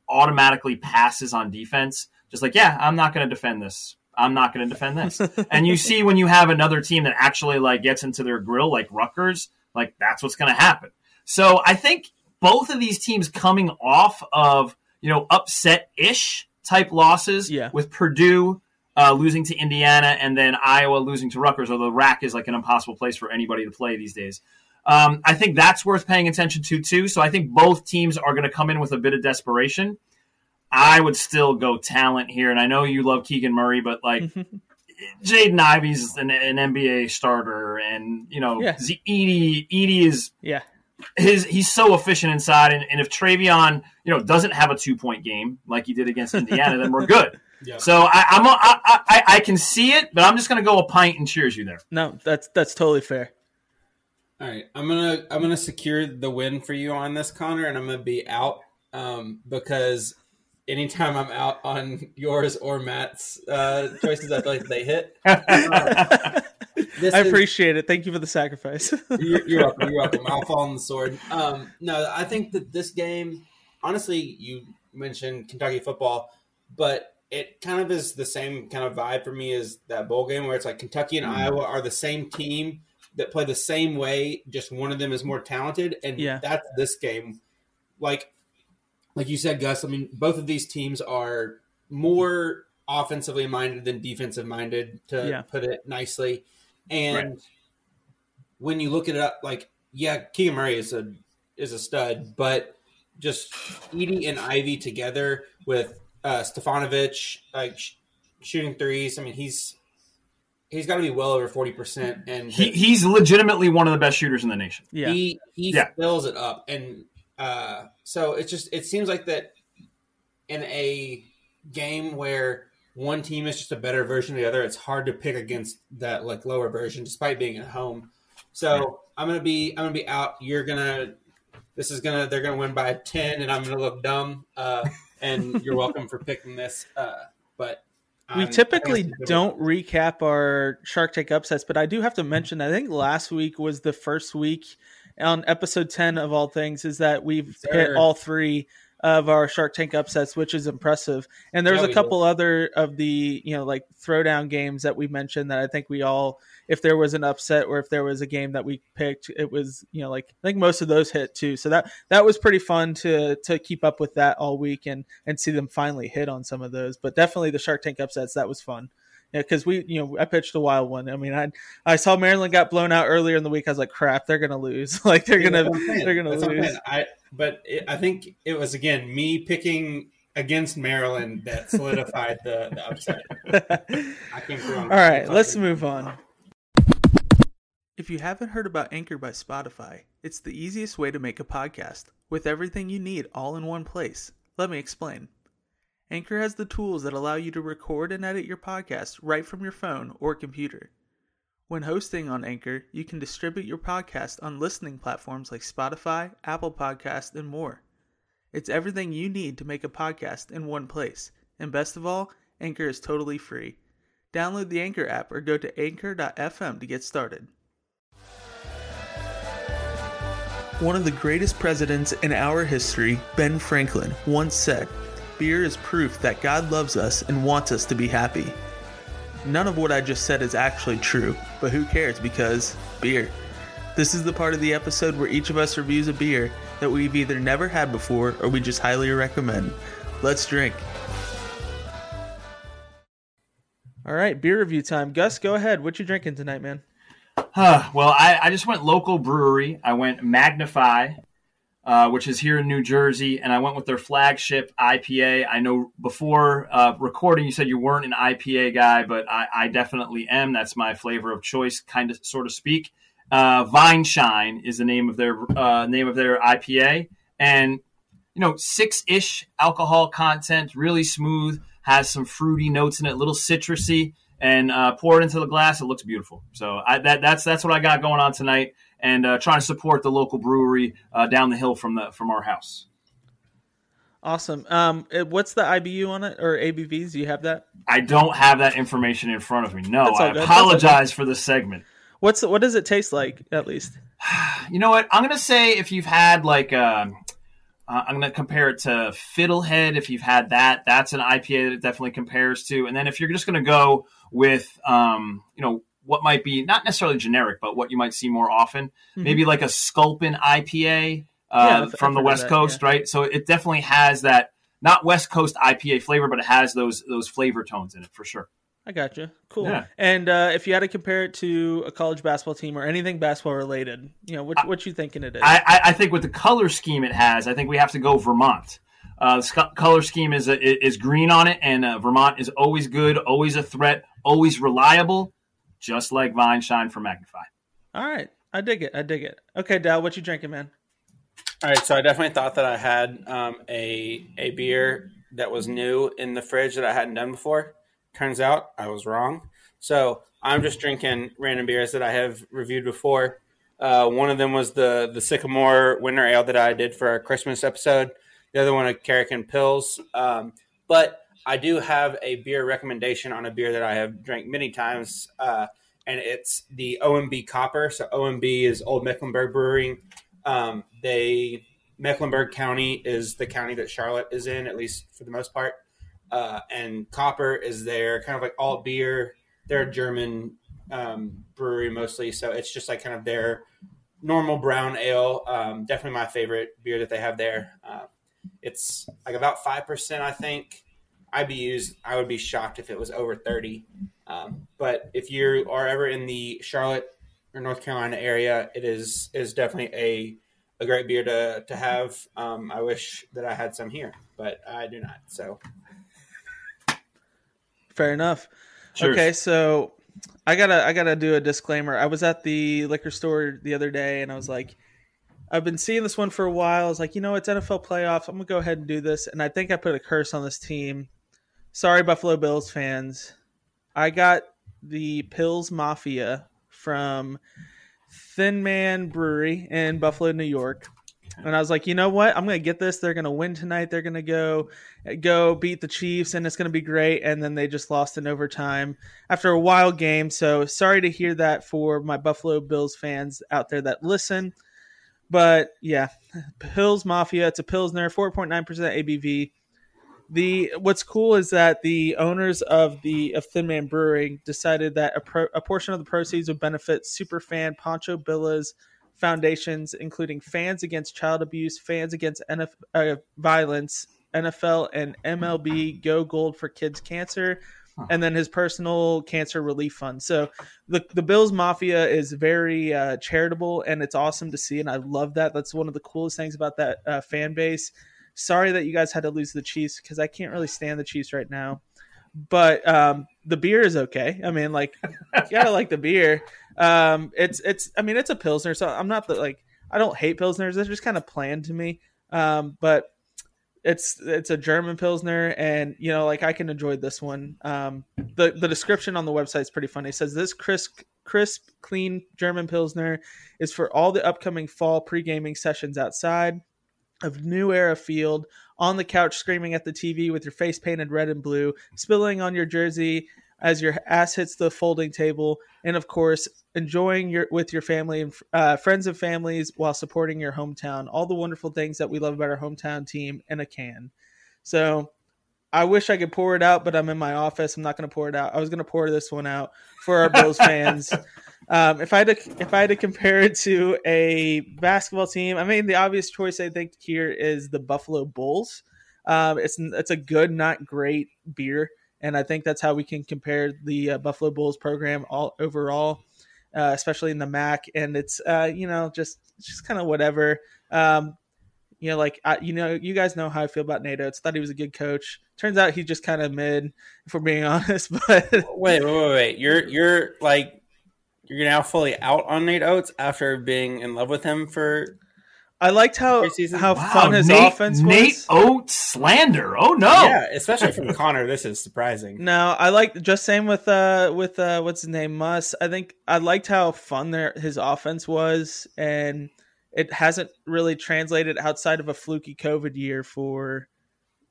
Speaker 2: automatically passes on defense. Just like, yeah, I'm not going to defend this. I'm not going to defend this. [laughs] and you see when you have another team that actually like gets into their grill, like Rutgers, like that's what's going to happen. So I think both of these teams coming off of you know upset ish type losses
Speaker 1: yeah.
Speaker 2: with Purdue uh, losing to Indiana and then Iowa losing to Rutgers, although RAC is like an impossible place for anybody to play these days. Um, I think that's worth paying attention to too. So I think both teams are going to come in with a bit of desperation. I would still go talent here, and I know you love Keegan Murray, but like [laughs] Jaden Ivey's an, an, NBA starter, and you know yeah. Edey Edey is
Speaker 1: yeah
Speaker 2: his he's so efficient inside, and, and if Trevion you know doesn't have a two point game like he did against Indiana, then we're good. [laughs] Yeah. So I, I'm a, I, I, I can see it, but I'm just gonna go a pint and cheers you there.
Speaker 1: No, that's that's totally fair.
Speaker 3: All right, I'm gonna I'm gonna secure the win for you on this, Conner, and I'm gonna be out um, because anytime I'm out on [laughs] yours or Matt's uh, choices, I feel like they hit. [laughs]
Speaker 1: Uh, I appreciate it. Thank you for the sacrifice. [laughs]
Speaker 3: you're, you're, welcome. You're welcome. I'll fall on the sword. Um, no, I think that this game, honestly, you mentioned Kentucky football, but it kind of is the same kind of vibe for me as that bowl game where it's like Kentucky and mm. Iowa are the same team that play the same way. Just one of them is more talented, and
Speaker 1: yeah.
Speaker 3: that's this game. Like, like you said, Gus. I mean, both of these teams are more offensively minded than defensive minded, to yeah. put it nicely. And right. when you look at it up, like, yeah, Keegan Murray is a is a stud, but just Edey and Ivey together with uh, Stefanovic, like sh- shooting threes. I mean, he's he's got to be well over forty percent, and
Speaker 2: he, he's legitimately one of the best shooters in the nation.
Speaker 3: Yeah, he he yeah. fills it up, and uh, so it's just it seems like that in a game where one team is just a better version of the other, it's hard to pick against that like lower version, despite being at home. So yeah. I'm gonna be I'm gonna be out. You're gonna this is gonna they're gonna win by ten, and I'm gonna look dumb. Uh, and you're welcome for picking this. Uh, but
Speaker 1: we typically don't recap our Shark Tank upsets, but I do have to mention. I think last week was the first week on episode ten of all things is that we've hit all three of our Shark Tank upsets, which is impressive. And there's yeah, a couple did. other of the you know like throwdown games that we mentioned that I think we all, if there was an upset or if there was a game that we picked, it was you know like I think most of those hit too. So that that was pretty fun to to keep up with that all week and and see them finally hit on some of those. But definitely the Shark Tank upsets that was fun. Yeah, because we, you know, I pitched a wild one. I mean, I I saw Maryland got blown out earlier in the week. I was like, crap, they're gonna lose. [laughs] like they're gonna they're gonna That's lose.
Speaker 3: I but it, I think it was again me picking against Maryland that [laughs] solidified the, the upset. I
Speaker 1: came through. All right, let's move on. If you haven't heard about Anchor by Spotify, it's the easiest way to make a podcast with everything you need all in one place. Let me explain. Anchor has the tools that allow you to record and edit your podcast right from your phone or computer. When hosting on Anchor, you can distribute your podcast on listening platforms like Spotify, Apple Podcast, and more. It's everything you need to make a podcast in one place. And best of all, Anchor is totally free. Download the Anchor app or go to anchor.fm to get started. One of the greatest presidents in our history, Ben Franklin, once said, Beer is proof that God loves us and wants us to be happy. None of what I just said is actually true, but who cares because beer. This is the part of the episode where each of us reviews a beer that we've either never had before or we just highly recommend. Let's drink. All right, beer review time. Gus, go ahead. What you drinking tonight, man?
Speaker 2: Huh, well, I, I just went local brewery. I went Magnify, uh, which is here in New Jersey, and I went with their flagship IPA. I know before uh, recording, you said you weren't an IPA guy, but I, I definitely am. That's my flavor of choice, kind of, sort of speak. Uh, Vine Shine is the name of their uh, name of their IPA, and you know, six ish alcohol content, really smooth, has some fruity notes in it, a little citrusy, and uh, pour it into the glass. It looks beautiful. So I, that, that's that's what I got going on tonight, and uh, trying to support the local brewery uh, down the hill from the from our house.
Speaker 1: Awesome. Um, what's the IBU on it or ABVs? Do you have that?
Speaker 2: I don't have that information in front of me. No, I apologize for the segment.
Speaker 1: What's what does it taste like at least? [sighs]
Speaker 2: You know what? I'm gonna say if you've had like um, uh, I'm gonna compare it to Fiddlehead. If you've had that, that's an IPA that it definitely compares to. And then if you're just gonna go with um, you know what might be not necessarily generic, but what you might see more often, mm-hmm. maybe like a Sculpin IPA uh, yeah, from the West that, Coast, yeah. right? So it definitely has that not West Coast IPA flavor, but it has those those flavor tones in it for sure.
Speaker 1: I got you. Cool. Yeah. And uh, if you had to compare it to a college basketball team or anything basketball related, you know, what what you thinking it is?
Speaker 2: I, I think with the color scheme it has, I think we have to go Vermont. Uh, the color scheme is a, is green on it, and uh, Vermont is always good, always a threat, always reliable, just like Vine Shine for Magnify.
Speaker 1: All right, I dig it. I dig it. Okay, Dal, what you drinking, man?
Speaker 3: All right, so I definitely thought that I had um, a a beer that was new in the fridge that I hadn't done before. Turns out I was wrong. So I'm just drinking random beers that I have reviewed before. Uh, one of them was the the Sycamore Winter Ale that I did for our Christmas episode. The other one, a Karriken Pils. Um, but I do have a beer recommendation on a beer that I have drank many times, uh, and it's the OMB Copper. So OMB is Old Mecklenburg Brewing. Um, they Mecklenburg County is the county that Charlotte is in, at least for the most part uh, and Copper is there, kind of like alt beer. They're a German um, brewery mostly, so it's just like kind of their normal brown ale. Um, definitely my favorite beer that they have there. Uh, it's like about five percent, I think. IBUs, I would be shocked if it was over thirty. Um, but if you are ever in the Charlotte or North Carolina area, it is is definitely a a great beer to to have. Um, I wish that I had some here, but I do not. So
Speaker 1: Fair enough. Cheers. Okay, so I gotta I gotta do a disclaimer. I was at the liquor store the other day and I was like, I've been seeing this one for a while. I was like, you know, it's NFL playoffs. I'm gonna go ahead and do this. And I think I put a curse on this team. Sorry, Buffalo Bills fans. I got the Pils Mafia from Thin Man Brewery in Buffalo, New York. And I was like, you know what? I'm gonna get this. They're gonna win tonight. They're gonna go go beat the Chiefs, and it's gonna be great. And then they just lost in overtime after a wild game. So sorry to hear that for my Buffalo Bills fans out there that listen. But yeah, Pils Mafia. It's a Pilsner, 4.9% ABV. The what's cool is that the owners of the of Thin Man Brewing decided that a, pro, a portion of the proceeds would benefit superfan Pancho Billa's foundations, including Fans Against Child Abuse, Fans Against NFL, uh, Violence, NFL and MLB Go Gold for Kids Cancer, and then his personal cancer relief fund. So the the Bills Mafia is very uh, charitable, and it's awesome to see, and I love that. That's one of the coolest things about that uh, fan base. Sorry that you guys had to lose the Chiefs because I can't really stand the Chiefs right now but um, the beer is okay. I mean, like, you gotta like the beer. Um, it's it's. I mean, it's a pilsner, so I'm not the like. I don't hate pilsners. It's just kind of bland to me. Um, but it's it's a German pilsner, and you know, like I can enjoy this one. Um, the the description on the website is pretty funny. It says this crisp crisp clean German pilsner is for all the upcoming fall pre gaming sessions outside. Of New Era Field on the couch screaming at the TV with your face painted red and blue, spilling on your jersey as your ass hits the folding table, and of course, enjoying your with your family and uh, friends and families while supporting your hometown. All the wonderful things that we love about our hometown team in a can. So, I wish I could pour it out, but I'm in my office. I'm not going to pour it out. I was going to pour this one out for our Bills fans. [laughs] Um, if I had to, if I had to compare it to a basketball team, I mean, the obvious choice I think here is the Buffalo Bulls. Um, it's it's a good, not great beer, and I think that's how we can compare the uh, Buffalo Bulls program all overall, uh, especially in the MAC. And it's uh, you know just just kind of whatever. Um, you know, like I, you know, you guys know how I feel about Nate Oats. Thought he was a good coach. Turns out he's just kind of mid, if we're being [laughs] honest. But
Speaker 3: wait, wait, wait, wait. You're you're like you're now fully out on Nate Oats after being in love with him for.
Speaker 1: I liked how how wow, fun his Nate, offense was.
Speaker 2: Nate Oats slander. Oh no!
Speaker 3: Yeah, especially from [laughs] Conner, this is surprising.
Speaker 1: No, I like just same with uh with uh what's his name Muss. I think I liked how fun there his offense was, and it hasn't really translated outside of a fluky COVID year for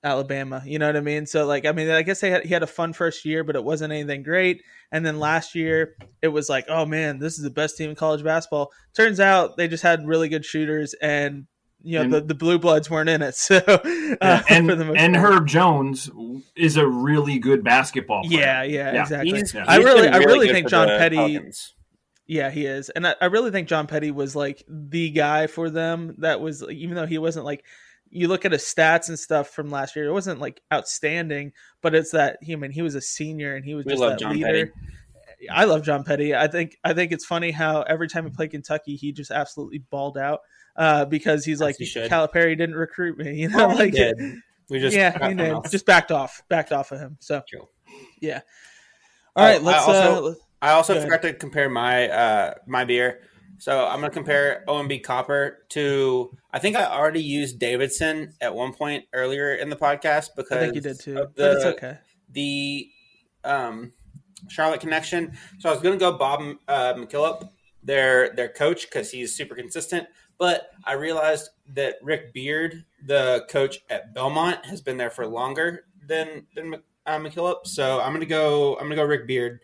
Speaker 1: Alabama. You know what I mean? So like, I mean, I guess they had, he had a fun first year, but it wasn't anything great. And then last year, it was like, oh man, this is the best team in college basketball. Turns out they just had really good shooters, and you know and, the, the blue bloods weren't in it. [laughs] So uh,
Speaker 2: yeah, [laughs] and and Herb Jones is a really good basketball.
Speaker 1: Player. Yeah, yeah, yeah. exactly. He's, yeah. I really, I really think John Petty. Pelicans. Yeah, he is, and I, I really think John Petty was like the guy for them. That was even though he wasn't like you look at his stats and stuff from last year, it wasn't like outstanding, but it's that he I mean he was a senior and he was we just that John leader. Petty. I love John Petty. I think I think it's funny how every time he played Kentucky, he just absolutely balled out uh, because he's As like he Calipari didn't recruit me. [laughs] You know, like we just yeah, just backed off, backed off of him. So True. yeah. All right, let's.
Speaker 3: Also, uh, I also forgot to compare my uh, my beer. So I'm going to compare OMB Copper to. I think I already used Davidson at one point earlier in the podcast because I
Speaker 1: think you did too. The, but it's okay.
Speaker 3: The um, Charlotte connection. So I was going to go Bob uh, McKillop, their their coach, because he's super consistent. But I realized that Rick Beard, the coach at Belmont, has been there for longer than than uh, McKillop. So I'm to go. I'm going to go Rick Beard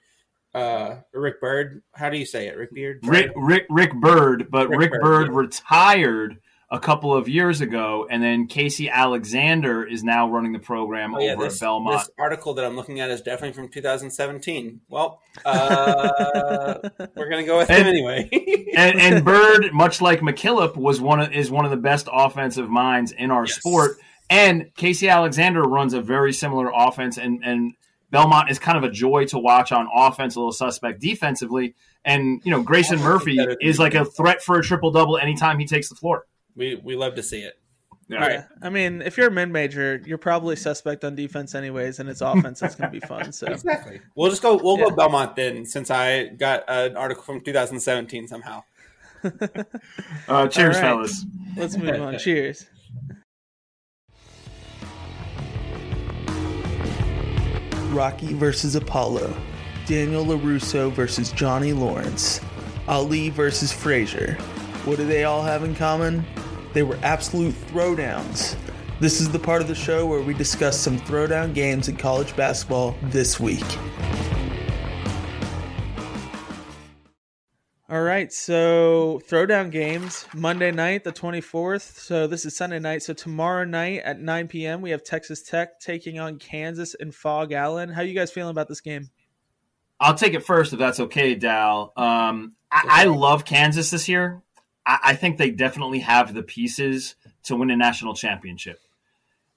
Speaker 3: uh, Rick Byrd. How do you say it? Rick Beard?
Speaker 2: Rick Rick Rick Byrd, but Rick, Rick Byrd, Byrd retired a couple of years ago, and then Casey Alexander is now running the program oh, yeah, over
Speaker 3: this,
Speaker 2: at Belmont. This
Speaker 3: article that I'm looking at is definitely from 2017. Well, uh, we're gonna go with and, him anyway. [laughs]
Speaker 2: and, and, Byrd, much like McKillop, was one of, is one of the best offensive minds in our yes. sport. And Casey Alexander runs a very similar offense, and and Belmont is kind of a joy to watch on offense, a little suspect defensively. And, you know, Grayson Murphy is like a threat for a triple double anytime he takes the floor.
Speaker 3: We, we love to see it.
Speaker 1: Yeah. Right. I mean, if you're a mid major, you're probably suspect on defense anyways, and it's offense that's going to be fun. So [laughs]
Speaker 3: exactly. We'll just go. We'll yeah. go Belmont then, since I got an article from 2017 somehow.
Speaker 2: uh, cheers, right. fellas.
Speaker 1: Let's move [laughs] on. cheers. Rocky versus Apollo, Daniel LaRusso versus Johnny Lawrence, Ali versus Frazier. What do they all have in common? They were absolute throwdowns. This is the part of the show where we discuss some throwdown games in college basketball this week. All right, so throwdown games Monday night, the 24th. So this is Sunday night. So tomorrow night at 9 p.m., we have Texas Tech taking on Kansas and Phog Allen. How you guys feeling about this game?
Speaker 2: I'll take it first if that's okay, Dal. Um, I, I, love Kansas this year. I, I think they definitely have the pieces to win a national championship.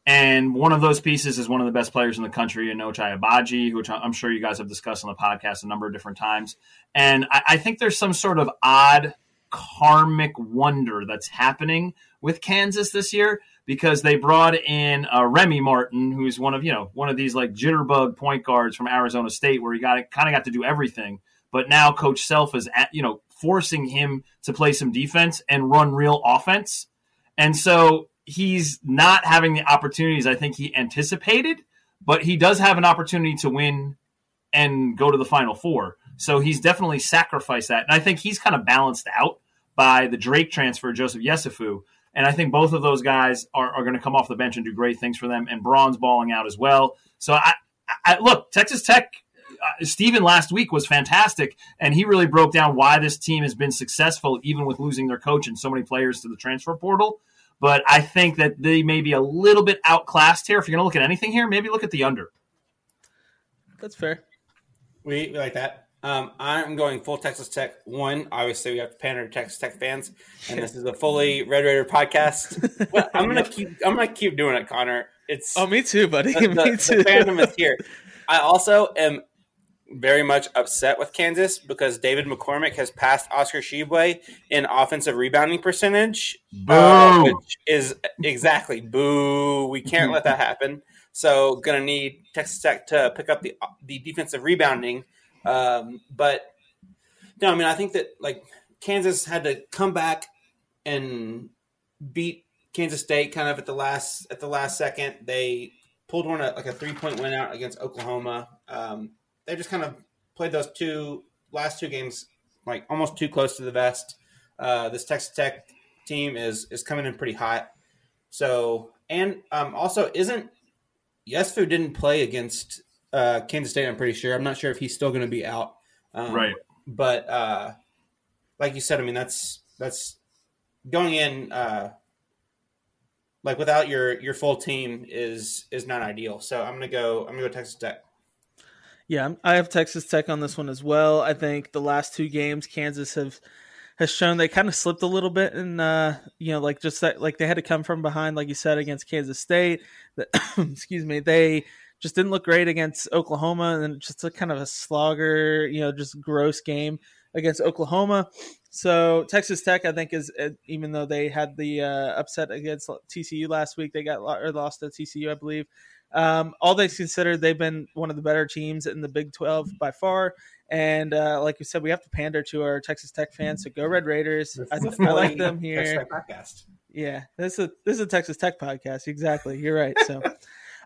Speaker 2: And one of those pieces is one of the best players in the country, in Ochai Agbaji, which I'm sure you guys have discussed on the podcast a number of different times. And I, I think there's some sort of odd karmic wonder that's happening with Kansas this year because they brought in uh, Remy Martin, who's one of you know one of these like jitterbug point guards from Arizona State, where he got kind of got to do everything. But now Coach Self is at, you know forcing him to play some defense and run real offense, and so he's not having the opportunities I think he anticipated, but he does have an opportunity to win and go to the final four. So he's definitely sacrificed that. And I think he's kind of balanced out by the Drake transfer, Joseph Yesufu. And I think both of those guys are, are going to come off the bench and do great things for them. And Braun's balling out as well. So I, I look, Texas Tech. Uh, Steven last week was fantastic, and he really broke down why this team has been successful, even with losing their coach and so many players to the transfer portal. But I think that they may be a little bit outclassed here. If you're going to look at anything here, maybe look at the under.
Speaker 1: That's fair.
Speaker 3: We, we like that. Um, I'm going full Texas Tech one. Obviously, we have to pander to Texas Tech fans, and this is a fully Red Raider podcast. [laughs] But I'm gonna keep. I'm gonna keep doing it, Conner. It's
Speaker 1: oh, me too, buddy.
Speaker 3: The, [laughs]
Speaker 1: me
Speaker 3: the,
Speaker 1: too.
Speaker 3: The fandom is here. I also am very much upset with Kansas because David McCormack has passed Oscar Tshiebwe in offensive rebounding percentage, uh, which is exactly boo. We can't let that happen. So, gonna need Texas Tech to pick up the the defensive rebounding um, but no, I mean, I think that like Kansas had to come back and beat Kansas State kind of at the last at the last second. They pulled one like a three point win out against Oklahoma. Um, they just kind of played those two last two games like almost too close to the vest. Uh, this Texas Tech team is is coming in pretty hot. So and um, also isn't Yesufu didn't play against uh, Kansas State. I'm pretty sure. I'm not sure if he's still going to be out.
Speaker 2: Um, right.
Speaker 3: But uh, like you said, I mean that's that's going in uh, like without your your full team is is not ideal. So I'm gonna go. I'm gonna go Texas Tech.
Speaker 1: Yeah, I have Texas Tech on this one as well. I think the last two games Kansas have has shown they kind of slipped a little bit and uh you know like just that like they had to come from behind like you said against Kansas State [coughs] excuse me they just didn't look great against Oklahoma, and just a kind of a slogger, you know, just gross game against Oklahoma. So Texas Tech, I think, is uh, even though they had the uh, upset against TCU last week, they got or lost to TCU, I believe. Um, all they considered, they've been one of the better teams in the Big Twelve by far. And uh, like you said, we have to pander to our Texas Tech fans. So go Red Raiders! I, [laughs] I like them here. Yeah, this is a, this is a Texas Tech podcast. Exactly, you're right. So. [laughs]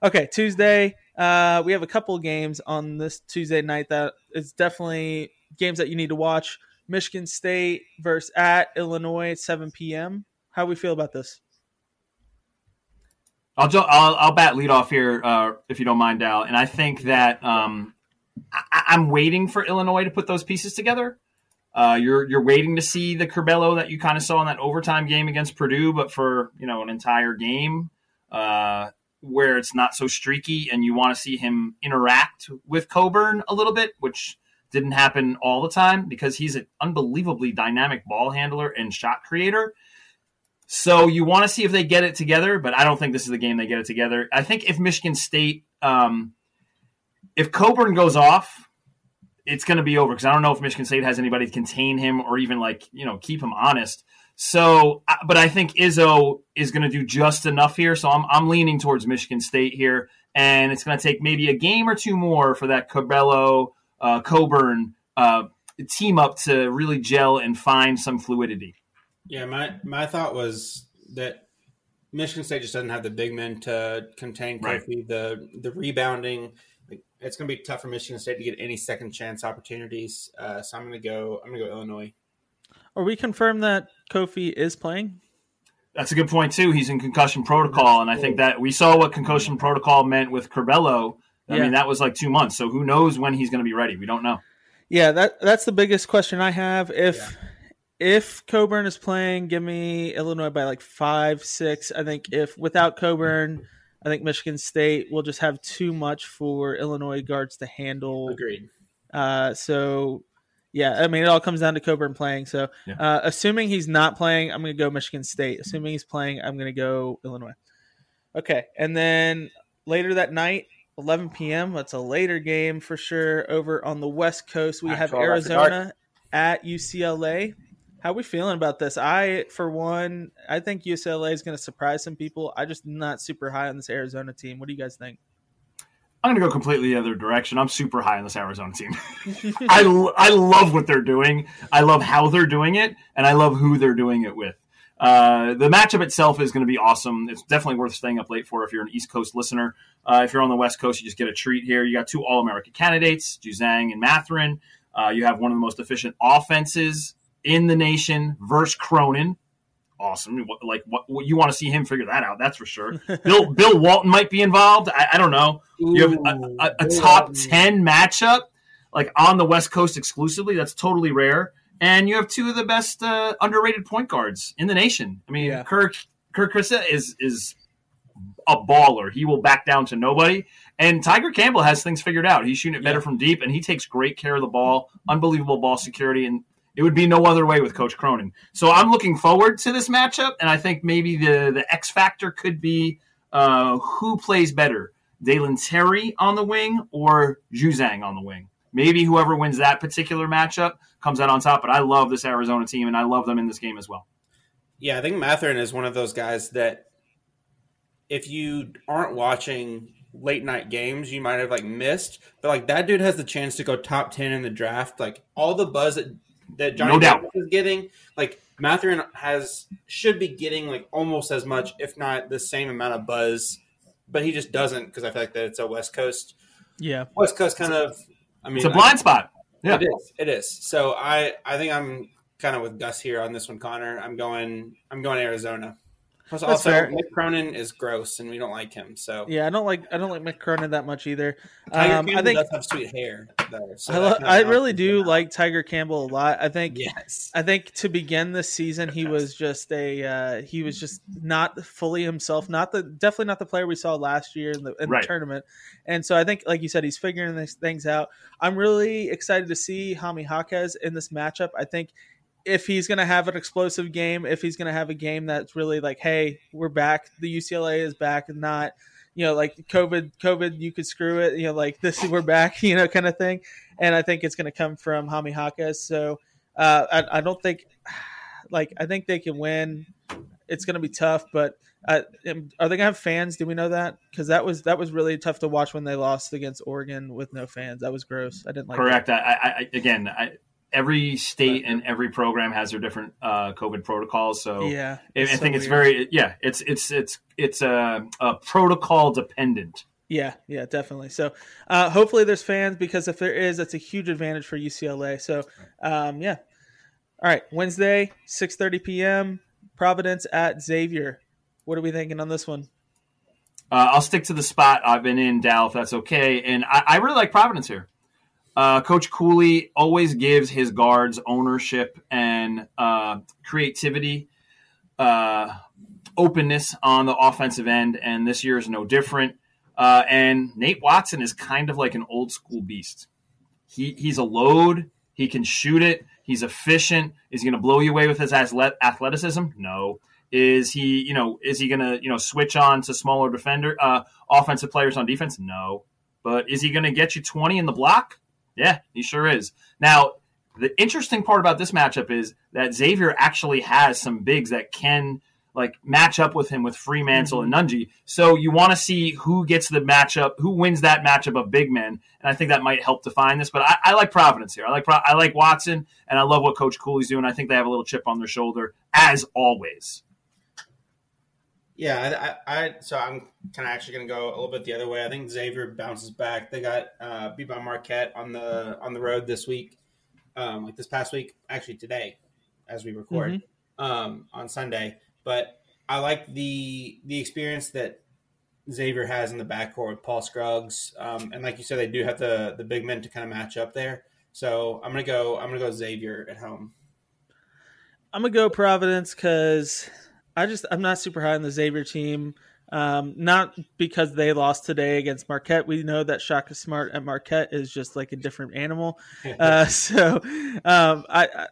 Speaker 1: Okay, Tuesday. Uh, we have a couple games on this Tuesday night that is definitely games that you need to watch. Michigan State versus at Illinois at 7 p.m. How we feel about this?
Speaker 2: I'll I'll, I'll bat lead off here uh, if you don't mind, Dal. And I think that um, I, am waiting for Illinois to put those pieces together. Uh, you're you're waiting to see the Curbelo that you kind of saw in that overtime game against Purdue, but for you know an entire game. Uh, where it's not so streaky and you want to see him interact with Cockburn a little bit, which didn't happen all the time because he's an unbelievably dynamic ball handler and shot creator. So you want to see if they get it together, but I don't think this is the game they get it together. I think if Michigan State, um, if Cockburn goes off, it's going to be over because I don't know if Michigan State has anybody to contain him or even like you know keep him honest. So, but I think Izzo is going to do just enough here. So I'm, I'm leaning towards Michigan State here. And it's going to take maybe a game or two more for that Curbelo, uh, Cockburn uh, team up to really gel and find some fluidity.
Speaker 3: Yeah, my, my thought was that Michigan State just doesn't have the big men to contain Kofi. Right. The the rebounding, it's going to be tough for Michigan State to get any second chance opportunities. Uh, so I'm going to go. I'm going to go Illinois.
Speaker 1: Are we confirmed that Kofi is playing?
Speaker 2: That's a good point too. He's in concussion protocol, and I think that we saw what concussion protocol meant with Curbelo. I yeah. mean, that was like two months. So who knows when he's going to be ready? We don't know.
Speaker 1: Yeah, that that's the biggest question I have. If yeah. If Cockburn is playing, give me Illinois by like five, six. I think if without Cockburn, I think Michigan State will just have too much for Illinois guards to handle.
Speaker 3: Agreed.
Speaker 1: Uh, so yeah, I mean, it all comes down to Cockburn playing. So, yeah. uh, assuming he's not playing, I'm going to go Michigan State. Assuming he's playing, I'm going to go Illinois. Okay, and then later that night, 11 p.m. That's a later game for sure. Over on the West Coast, we have Arizona at UCLA. How are we feeling about this? I, for one, I think UCLA is going to surprise some people. I just not super high on this Arizona team. What do you guys think?
Speaker 2: I'm going to go completely the other direction. I'm super high on this Arizona team. [laughs] I, I love what they're doing. I love how they're doing it, and I love who they're doing it with. Uh, the matchup itself is going to be awesome. It's definitely worth staying up late for if you're an East Coast listener. Uh, if you're on the West Coast, you just get a treat here. You got two All American candidates, Juzang and Mathurin. Uh, you have one of the most efficient offenses in the nation versus Cronin. awesome. Like what, what you want to see him figure that out? That's for sure. [laughs] Bill Bill Walton might be involved. I, I don't know. Ooh, you have a, a, a top ten matchup like on the West Coast exclusively. That's totally rare. And you have two of the best uh, underrated point guards in the nation. I mean, yeah. Kirk Kirk Kriisa is is a baller. He will back down to nobody. And Tiger Campbell has things figured out. He's shooting it better yeah. from deep, and he takes great care of the ball. Unbelievable ball security, and it would be no other way with Coach Cronin. So I'm looking forward to this matchup, and I think maybe the the X factor could be uh, who plays better, Dalen Terry on the wing or Juzang on the wing. Maybe whoever wins that particular matchup comes out on top. But I love this Arizona team, and I love them in this game as well.
Speaker 3: Yeah, I think Mathurin is one of those guys that if you aren't watching late night games you might have like missed, but like that dude has the chance to go top ten in the draft. Like all the buzz that that Johnny no doubt. is getting, like Mathurin has should be getting like almost as much, if not the same amount of buzz, but he just doesn't because I feel like that it's a West Coast.
Speaker 1: Yeah,
Speaker 3: West Coast kind of. I mean,
Speaker 2: it's a blind I, spot.
Speaker 3: Yeah, it is. It is. So I I think I'm kind of with Gus here on this one, Conner. I'm going I'm going Arizona. Plus, That's also, fair. Mick Cronin is gross, and we don't like him. So
Speaker 1: yeah, I don't like I don't like Mick Cronin that much either. Um, I think
Speaker 3: does have sweet hair. Though, so
Speaker 1: I, lo- I really do like Tiger Campbell a lot. I think yes. I think to begin this season, he was just a uh, he was just not fully himself. Not the definitely not the player we saw last year in the, in right. the tournament. And so I think, like you said, he's figuring these things out. I'm really excited to see Jaime Jaquez in this matchup. I think if he's going to have an explosive game, if he's going to have a game that's really like, hey, we're back, the UCLA is back, and not, you know, like COVID, COVID, you could screw it, you know, like [laughs] this, we're back, [laughs] you know, kind of thing. And I think it's going to come from Jaime Jaquez. So uh, I, I, don't think, [sighs] like, I think they can win. It's going to be tough, but uh, are they going to have fans? Do we know that? Because that was that was really tough to watch when they lost against Oregon with no fans. That was gross. I didn't like.
Speaker 2: Correct. I, I, again, I, every state and every program has their different uh, COVID protocols. So
Speaker 1: yeah,
Speaker 2: I, so think it's very yeah. It's it's it's it's a, a, protocol dependent.
Speaker 1: Yeah, yeah, definitely. So uh, hopefully there's fans because if there is, that's a huge advantage for UCLA. So um, yeah. All right, Wednesday, six thirty p.m. Providence at Xavier. What are we thinking on this one?
Speaker 2: Uh, I'll stick to the spot I've been in, Dal, if that's okay. And I, I really like Providence here. Uh, Coach Cooley always gives his guards ownership and uh, creativity, uh, openness on the offensive end, and this year is no different. Uh, and Nate Watson is kind of like an old school beast. He he's a load. He can shoot it. He's efficient. Is he going to blow you away with his athleticism? No. Is he you know is he going to you know switch on to smaller defender uh, offensive players on defense? No. But is he going to get you twenty in the block? Yeah, he sure is. Now, the interesting part about this matchup is that Xavier actually has some bigs that can like match up with him with Freemantle mm-hmm. and Nunge. So you want to see who gets the matchup, who wins that matchup of big men, and I think that might help define this. But I, I like Providence here. I like I like Watson, and I love what Coach Cooley's doing. I think they have a little chip on their shoulder as always.
Speaker 3: Yeah, I, I so I'm kind of actually going to go a little bit the other way. I think Xavier bounces back. They got uh, beat by Marquette on the on the road this week, um, like this past week, actually today, as we record mm-hmm. um, on Sunday. But I like the the experience that Xavier has in the backcourt with Paul Scruggs, um, and like you said, they do have the the big men to kind of match up there. So I'm gonna go. I'm gonna go Xavier at home.
Speaker 1: I'm gonna go Providence because I just I'm not super high on the Xavier team. Um, not because they lost today against Marquette. We know that Shaka Smart at Marquette is just like a different animal. [laughs] Uh, so um, I,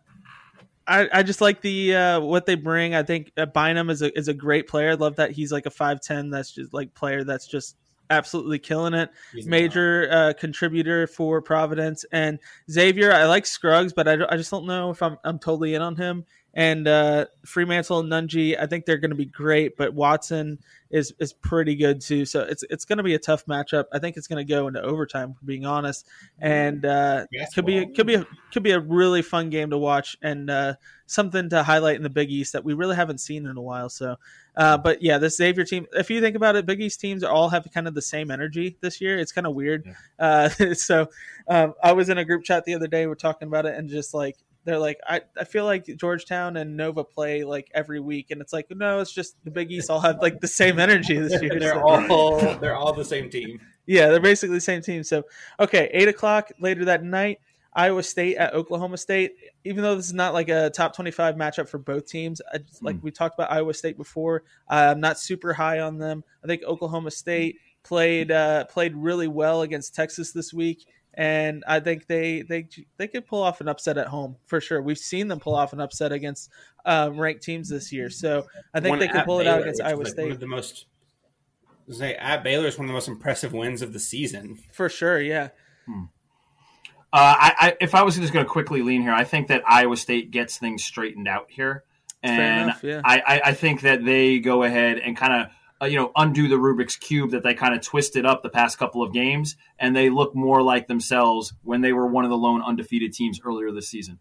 Speaker 1: I I just like the uh, what they bring. I think uh, Bynum is a is a great player. I love that he's like a five ten. That's just like player that's just absolutely killing it. He's Major uh, contributor for Providence and Xavier. I like Scruggs, but I, I just don't know if I'm I'm totally in on him and uh, Freemantle and Nunge, I think they're going to be great, but Watson is is pretty good too. So it's it's going to be a tough matchup. I think it's going to go into overtime, for being honest, and uh, could be could be a, could be a really fun game to watch and uh, something to highlight in the Big East that we really haven't seen in a while. So, uh, but yeah, the Xavier team. If you think about it, Big East teams all have kind of the same energy this year. It's kind of weird. Yeah. Uh, [laughs] so um, I was in a group chat the other day. We're talking about it, and just like they're like, I, I feel like Georgetown and Nova play like every week, and it's like, no, it's just the Big East all have like the same energy this year.
Speaker 3: they're
Speaker 1: so-
Speaker 3: all they're all the same team.
Speaker 1: yeah, they're basically the same team. So, okay, eight o'clock later that night, Iowa State at Oklahoma State. Even though this is not like a top twenty-five matchup for both teams, I just, like we talked about Iowa State before, uh, I'm not super high on them. I think Oklahoma State played uh, played really well against Texas this week, and I think they they they could pull off an upset at home for sure. We've seen them pull off an upset against um, ranked teams this year, so I think
Speaker 3: One
Speaker 1: they could
Speaker 3: at
Speaker 1: pull it out against
Speaker 3: which is,
Speaker 1: Iowa
Speaker 3: like,
Speaker 1: State
Speaker 3: One of the most say at Baylor is one of the most impressive wins of the season.
Speaker 1: for sure. Yeah.
Speaker 2: Uh, I, I, if I was just going to quickly lean here, I think that Iowa State gets things straightened out here,
Speaker 1: Fair
Speaker 2: and
Speaker 1: enough, yeah.
Speaker 2: I, I, I think that they go ahead and kind of uh, you know undo the Rubik's cube that they kind of twisted up the past couple of games, and they look more like themselves when they were one of the lone undefeated teams earlier this season.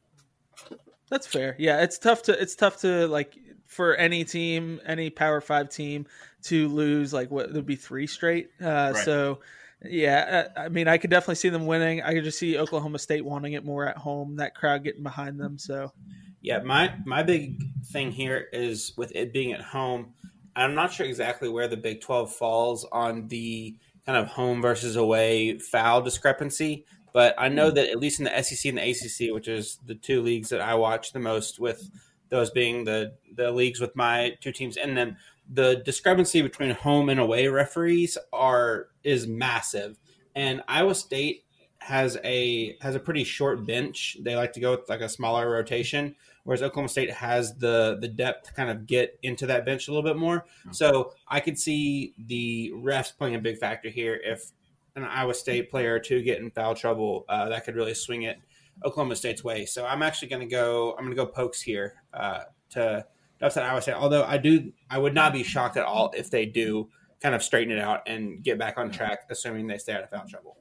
Speaker 1: That's fair. Yeah, it's tough to it's tough to like for any team, any Power Five team to lose like what would be three straight. Uh,
Speaker 2: Right.
Speaker 1: So, yeah, uh, I mean, I could definitely see them winning. I could just see Oklahoma State wanting it more at home. That crowd getting behind them. So,
Speaker 3: Yeah, my my big thing here is with it being at home. I'm not sure exactly where the Big 12 falls on the kind of home versus away foul discrepancy, but I know hmm. that at least in the SEC and the ACC, which is the two leagues that I watch the most, with those being the the leagues with my two teams in them, the discrepancy between home and away referees are is massive. And Iowa State has a has a pretty short bench. They like to go with like a smaller rotation, whereas Oklahoma State has the the depth to kind of get into that bench a little bit more. So I could see the refs playing a big factor here. If an Iowa State player or two get in foul trouble, uh, that could really swing it Oklahoma State's way. So I'm actually going to go. I'm going to go pokes here uh, to to upset Iowa State. Although I do, I would not be shocked at all if they do kind of straighten it out and get back on track, assuming they stay out of foul trouble.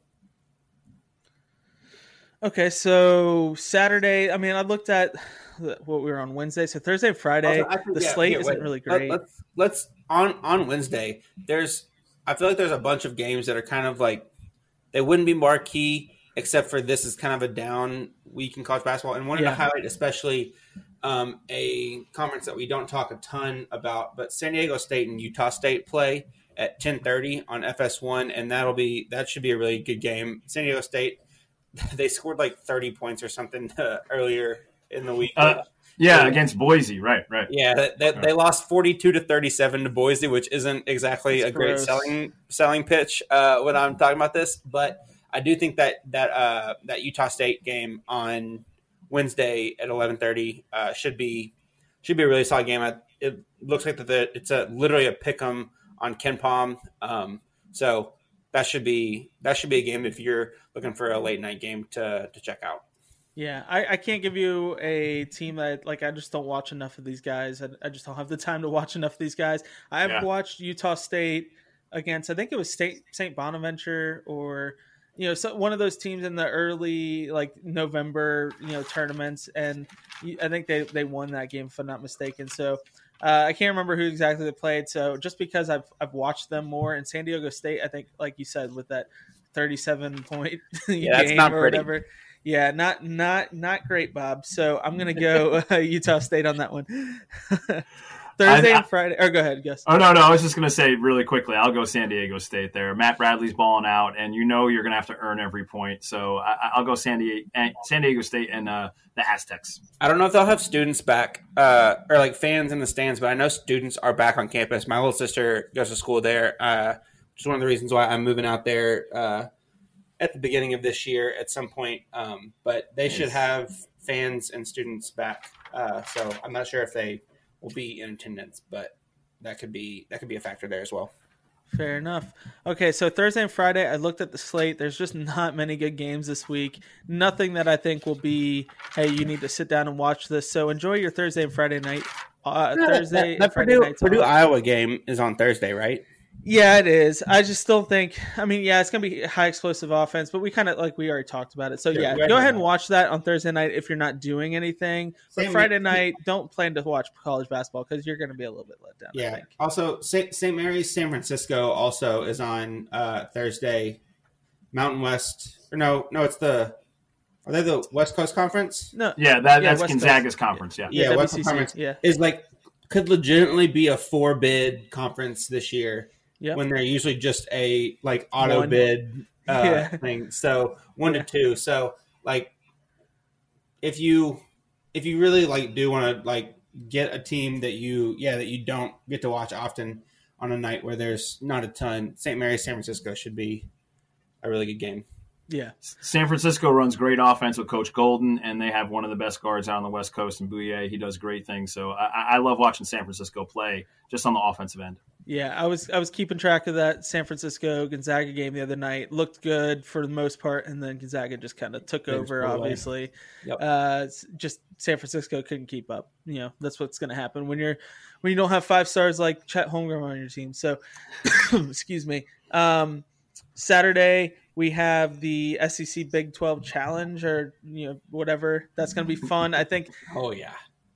Speaker 1: okay, so Saturday. I mean, I looked at what we were on Wednesday. So Thursday and Friday,
Speaker 3: Also, actually,
Speaker 1: the
Speaker 3: yeah,
Speaker 1: slate isn't
Speaker 3: wait.
Speaker 1: really
Speaker 3: Let-
Speaker 1: great.
Speaker 3: Let's let's on on Wednesday. There's I feel like there's a bunch of games that are kind of like they wouldn't be marquee except for this is kind of a down week in college basketball, and wanted
Speaker 1: Yeah.
Speaker 3: to highlight especially um, a conference that we don't talk a ton about, but San Diego State and Utah State play at 10:30 on FS1, and that'll be that should be a really good game. San Diego State [laughs] they scored like 30 points or something uh, [laughs] earlier in the week.
Speaker 2: Uh, yeah,
Speaker 3: So-
Speaker 2: against Boise, right, right.
Speaker 3: Yeah, they, they, they lost forty two to thirty seven to Boise, which isn't exactly
Speaker 1: That's
Speaker 3: a great selling selling pitch uh, when I'm talking about this. But I do think that that uh, that Utah State game on Wednesday at eleven thirty uh, should be should be a really solid game. I, it looks like that the, it's a literally a pick 'em on KenPom. Um, so that should be that should be a game if you're looking for a late night game to to check out.
Speaker 1: Yeah, I, I can't give you a team that like I just don't watch enough of these guys. I, I just don't have the time to watch enough of these guys. I have
Speaker 2: Yeah.
Speaker 1: watched Utah State against I think it was State St. Bonaventure or you know so, one of those teams in the early like November you know tournaments, and I think they they won that game if I'm not mistaken. So. Uh, I can't remember who exactly they played. So just because I've I've watched them more, and San Diego State, I think, like you said, with that thirty-seven point [laughs]
Speaker 3: Yeah, that's
Speaker 1: game
Speaker 3: not
Speaker 1: or
Speaker 3: pretty.
Speaker 1: whatever, yeah, not not not great, Bob. So I'm gonna go [laughs] uh, Utah State on that one. [laughs] Thursday
Speaker 2: I-
Speaker 1: and Friday. Or go ahead, Gus.
Speaker 2: Oh no, no, I was just gonna say really quickly. I'll go San Diego State there. Matt Bradley's balling out, and you know you're gonna have to earn every point. So I, I'll go San Diego, San Diego State, and uh, the Aztecs.
Speaker 3: I don't know if they'll have students back uh, or like fans in the stands, but I know students are back on campus. My little sister goes to school there, uh, which is one of the reasons why I'm moving out there uh, at the beginning of this year at some point. Um, but they should have fans and students back. Uh, so I'm not sure if they will be in attendance, but that could be that could be a factor there as well.
Speaker 1: Fair enough. Okay, so Thursday and Friday, I looked at the slate. There's just not many good games this week. Nothing that I think will be, hey, you need to sit down and watch this. So enjoy your Thursday and Friday night. Uh, [laughs] Thursday
Speaker 3: that,
Speaker 1: and Friday
Speaker 3: Purdue. Purdue. Iowa game is on Thursday, right?
Speaker 1: Yeah, it is. I just don't think. I mean, yeah, it's gonna be high explosive offense, but we kind of like we already talked about it. So
Speaker 3: Yeah,
Speaker 1: yeah, go ahead and watch that on Thursday night if you're not doing anything. But Friday
Speaker 3: with-
Speaker 1: night, don't plan to watch college basketball because you're gonna be a little bit let down. I
Speaker 3: Yeah.
Speaker 1: think.
Speaker 3: Also, St. St. Mary's San Francisco also is on uh, Thursday. Mountain West, or no, no, it's the Are they the West Coast Conference?
Speaker 1: No.
Speaker 2: Yeah, that,
Speaker 1: Yeah,
Speaker 2: that's
Speaker 1: West
Speaker 2: Gonzaga's conference. Yeah.
Speaker 3: Yeah,
Speaker 1: Yeah,
Speaker 3: West Coast Conference
Speaker 1: yeah.
Speaker 3: is like could legitimately be a four bid conference this year
Speaker 1: Yep.
Speaker 3: when they're usually just a like auto
Speaker 1: One.
Speaker 3: bid [laughs] uh,
Speaker 1: Yeah.
Speaker 3: thing. So one
Speaker 1: Yeah.
Speaker 3: to two. So like if you if you really like do want to like get a team that you yeah that you don't get to watch often on a night where there's not a ton, St. Mary's San Francisco should be a really good game.
Speaker 1: Yeah.
Speaker 2: San Francisco runs great offense with Coach Golden, and they have one of the best guards out on the West Coast in Bouyea. He does great things. So I, I love watching San Francisco play just on the offensive end.
Speaker 1: Yeah, I was I was keeping track of that San Francisco Gonzaga game the other night. Looked good for the most part, and then Gonzaga just kind of took over. Obviously,
Speaker 3: Yep.
Speaker 1: uh, just San Francisco couldn't keep up. You know that's what's going to happen when you're when you don't have five stars like Chet Holmgren on your team. So, [coughs] excuse me. Um, Saturday we have the SEC Big Twelve Challenge, or you know whatever. That's going to be fun. I think [laughs]
Speaker 3: Oh yeah.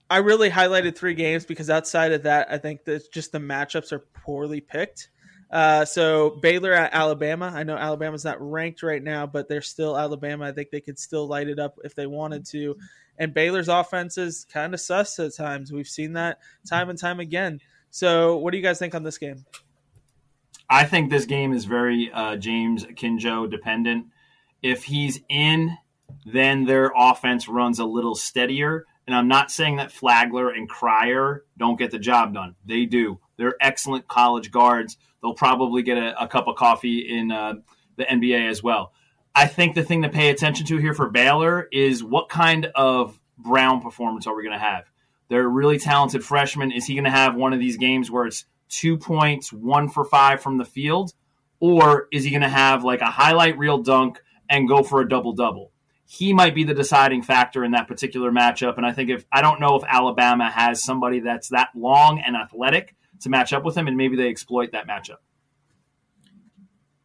Speaker 1: I really highlighted three games because outside of that, I think that just the matchups are poorly picked. Uh, so Baylor at Alabama. I know Alabama's not ranked right now, but they're still Alabama. I think they could still light it up if they wanted to. And Baylor's offense is kind of sus at times. We've seen that time and time again. So, what do you guys think on this game?
Speaker 2: I think this game is very uh, James Akinjo dependent. If he's in, then their offense runs a little steadier. And I'm not saying that Flagler and Cryer don't get the job done. They do. They're excellent college guards. They'll probably get a, a cup of coffee in uh, the NBA as well. I think the thing to pay attention to here for Baylor is what kind of Brown performance are we going to have? They're a really talented freshman. Is he going to have one of these games where it's two points, one for five from the field? Or is he going to have like a highlight reel dunk and go for a double double? He might be the deciding factor in that particular matchup. And I think if I don't know if Alabama has somebody that's that long and athletic to match up with him, and maybe they exploit that matchup.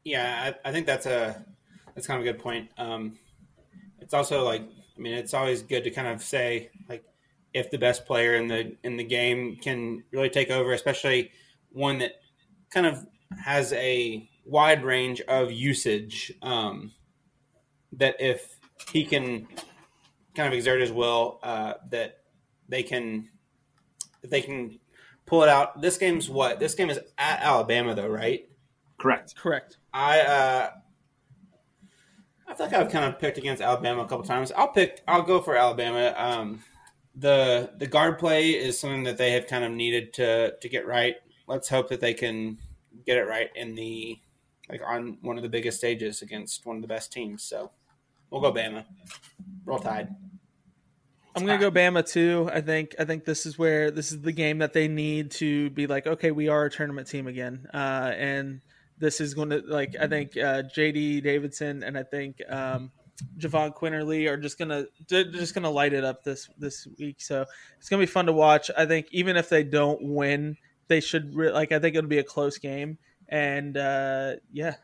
Speaker 3: Yeah, I, I think that's a that's kind of a good point. Um, it's also like I mean, it's always good to kind of say like if the best player in the in the game can really take over, especially one that kind of has a wide range of usage. Um, that if he can kind of exert his will, uh, that they can they can pull it out. This game's what? This game is at Alabama, though, right?
Speaker 2: Correct.
Speaker 1: Correct.
Speaker 3: I uh, I feel like I've kind of picked against Alabama a couple times. I'll pick. I'll go for Alabama. Um, the the guard play is something that they have kind of needed to to get right. Let's hope that they can get it right in the like on one of the biggest stages against one of the best teams. So we'll go Bama. Roll Tide.
Speaker 1: I'm gonna go Bama too. I think I think this is where this is the game that they need to be like, okay, we are a tournament team again, uh, and this is going to like I think uh, JD Davidson and I think um, Jahvon Quinerly are just gonna just gonna light it up this this week. So it's gonna be fun to watch. I think even if they don't win, they should re- like I think it'll be a close game. And uh, yeah,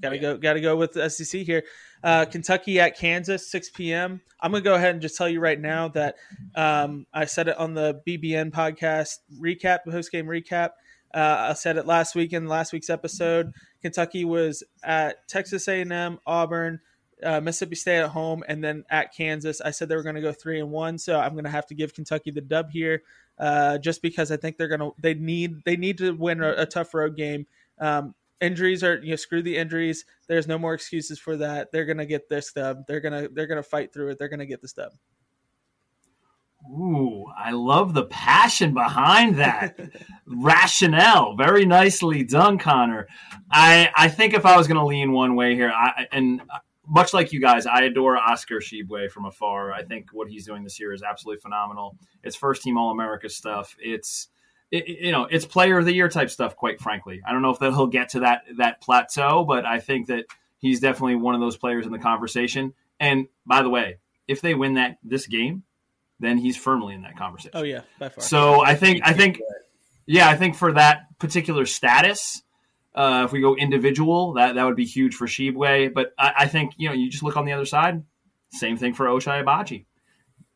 Speaker 1: gotta go gotta go with the SEC here. Uh, Kentucky at Kansas, 6 p.m. I'm going to go ahead and just tell you right now that um, I said it on the BBN podcast recap, the post game recap. Uh, I said it last week in last week's episode. Kentucky was at Texas A&M, Auburn, uh, Mississippi State at home, and then at Kansas. I said they were going to go three and one, so I'm going to have to give Kentucky the dub here, uh, just because I think they're going to they need they need to win a, a tough road game. Um, injuries are you know screw the injuries. There's no more excuses for that. They're gonna get this dub. They're gonna they're gonna fight through it. They're gonna get this dub.
Speaker 2: Ooh, I love the passion behind that. [laughs] Rationale. Very nicely done, Conner. I I think if I was going to lean one way here, I and uh, much like you guys, I adore Oscar Tshiebwe from afar. I think what he's doing this year is absolutely phenomenal. It's first team All America stuff. It's it, you know, it's player of the year type stuff. Quite frankly, I don't know if that he'll get to that that plateau, but I think that he's definitely one of those players in the conversation. And by the way, if they win that this game, then he's firmly in that conversation.
Speaker 1: Oh yeah, by far.
Speaker 2: So I think I think yeah, I think for that particular status, uh, if we go individual, that that would be huge for Tshiebwe. But I, I think you know you just look on the other side. Same thing for Ochai Agbaji.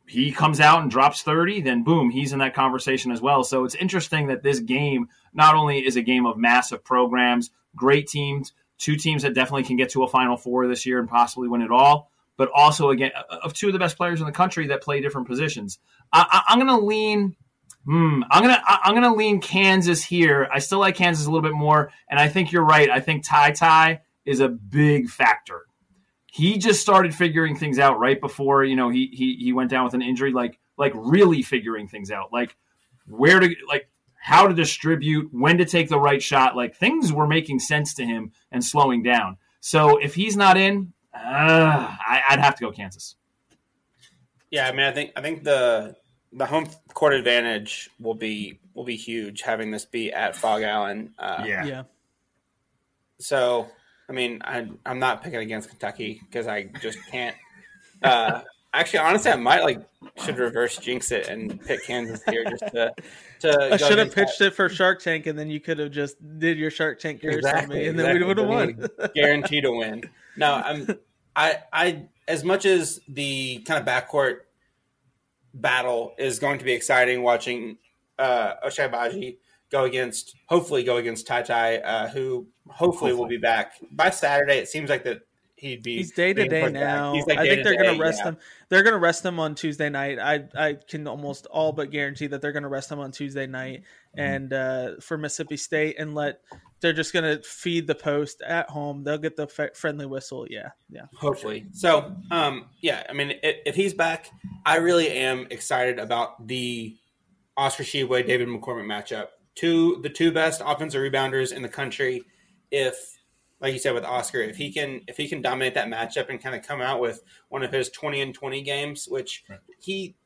Speaker 2: He comes out and drops thirty, then boom, he's in that conversation as well. So it's interesting that this game not only is a game of massive programs, great teams, two teams that definitely can get to a Final Four this year and possibly win it all. but also again of two of the best players in the country that play different positions. I, am going to lean. Hmm, I'm gonna I'm gonna lean Kansas here. I still like Kansas a little bit more, and I think you're right. I think Ty Ty is a big factor. He just started figuring things out right before you know he he he went down with an injury, like like really figuring things out, like where to like how to distribute, when to take the right shot. Like things were making sense to him and slowing down. So if he's not in, uh, I, would have to go Kansas.
Speaker 3: Yeah, I mean, I think I think the the home court advantage will be will be huge having this be at Phog Allen.
Speaker 1: Uh, yeah, yeah.
Speaker 3: So, I mean, I, I'm not picking against Kentucky because I just can't. Uh, Actually, honestly, I might like should reverse jinx it and pick Kansas here just to. to [laughs]
Speaker 1: I should have pitched that. it for Shark Tank, and then you could have just did your Shark Tank curse exactly, on me, and exactly. then we would have won.
Speaker 3: Guaranteed to win. No, I'm. I I as much as the kind of backcourt battle is going to be exciting, watching uh, Ochai Agbaji go against, hopefully go against TyTy, uh, who hopefully, hopefully will be back by Saturday. It seems like that he'd be.
Speaker 1: He's day to day now. Like I think they're going to rest yeah. him. They're going to rest him on Tuesday night. I I can almost all but guarantee that they're going to rest him on Tuesday night mm-hmm. and uh, for Mississippi State and let. They're just going to feed the post at home. They'll get the f- friendly whistle. Yeah, yeah.
Speaker 3: Hopefully. So, um, yeah. I mean, if, if he's back, I really am excited about the Oscar Tshiebwe David McCormack matchup. Two the two best offensive rebounders in the country. If like you said with Oscar, if he can if he can dominate that matchup and kind of come out with one of his twenty and twenty games, which right. he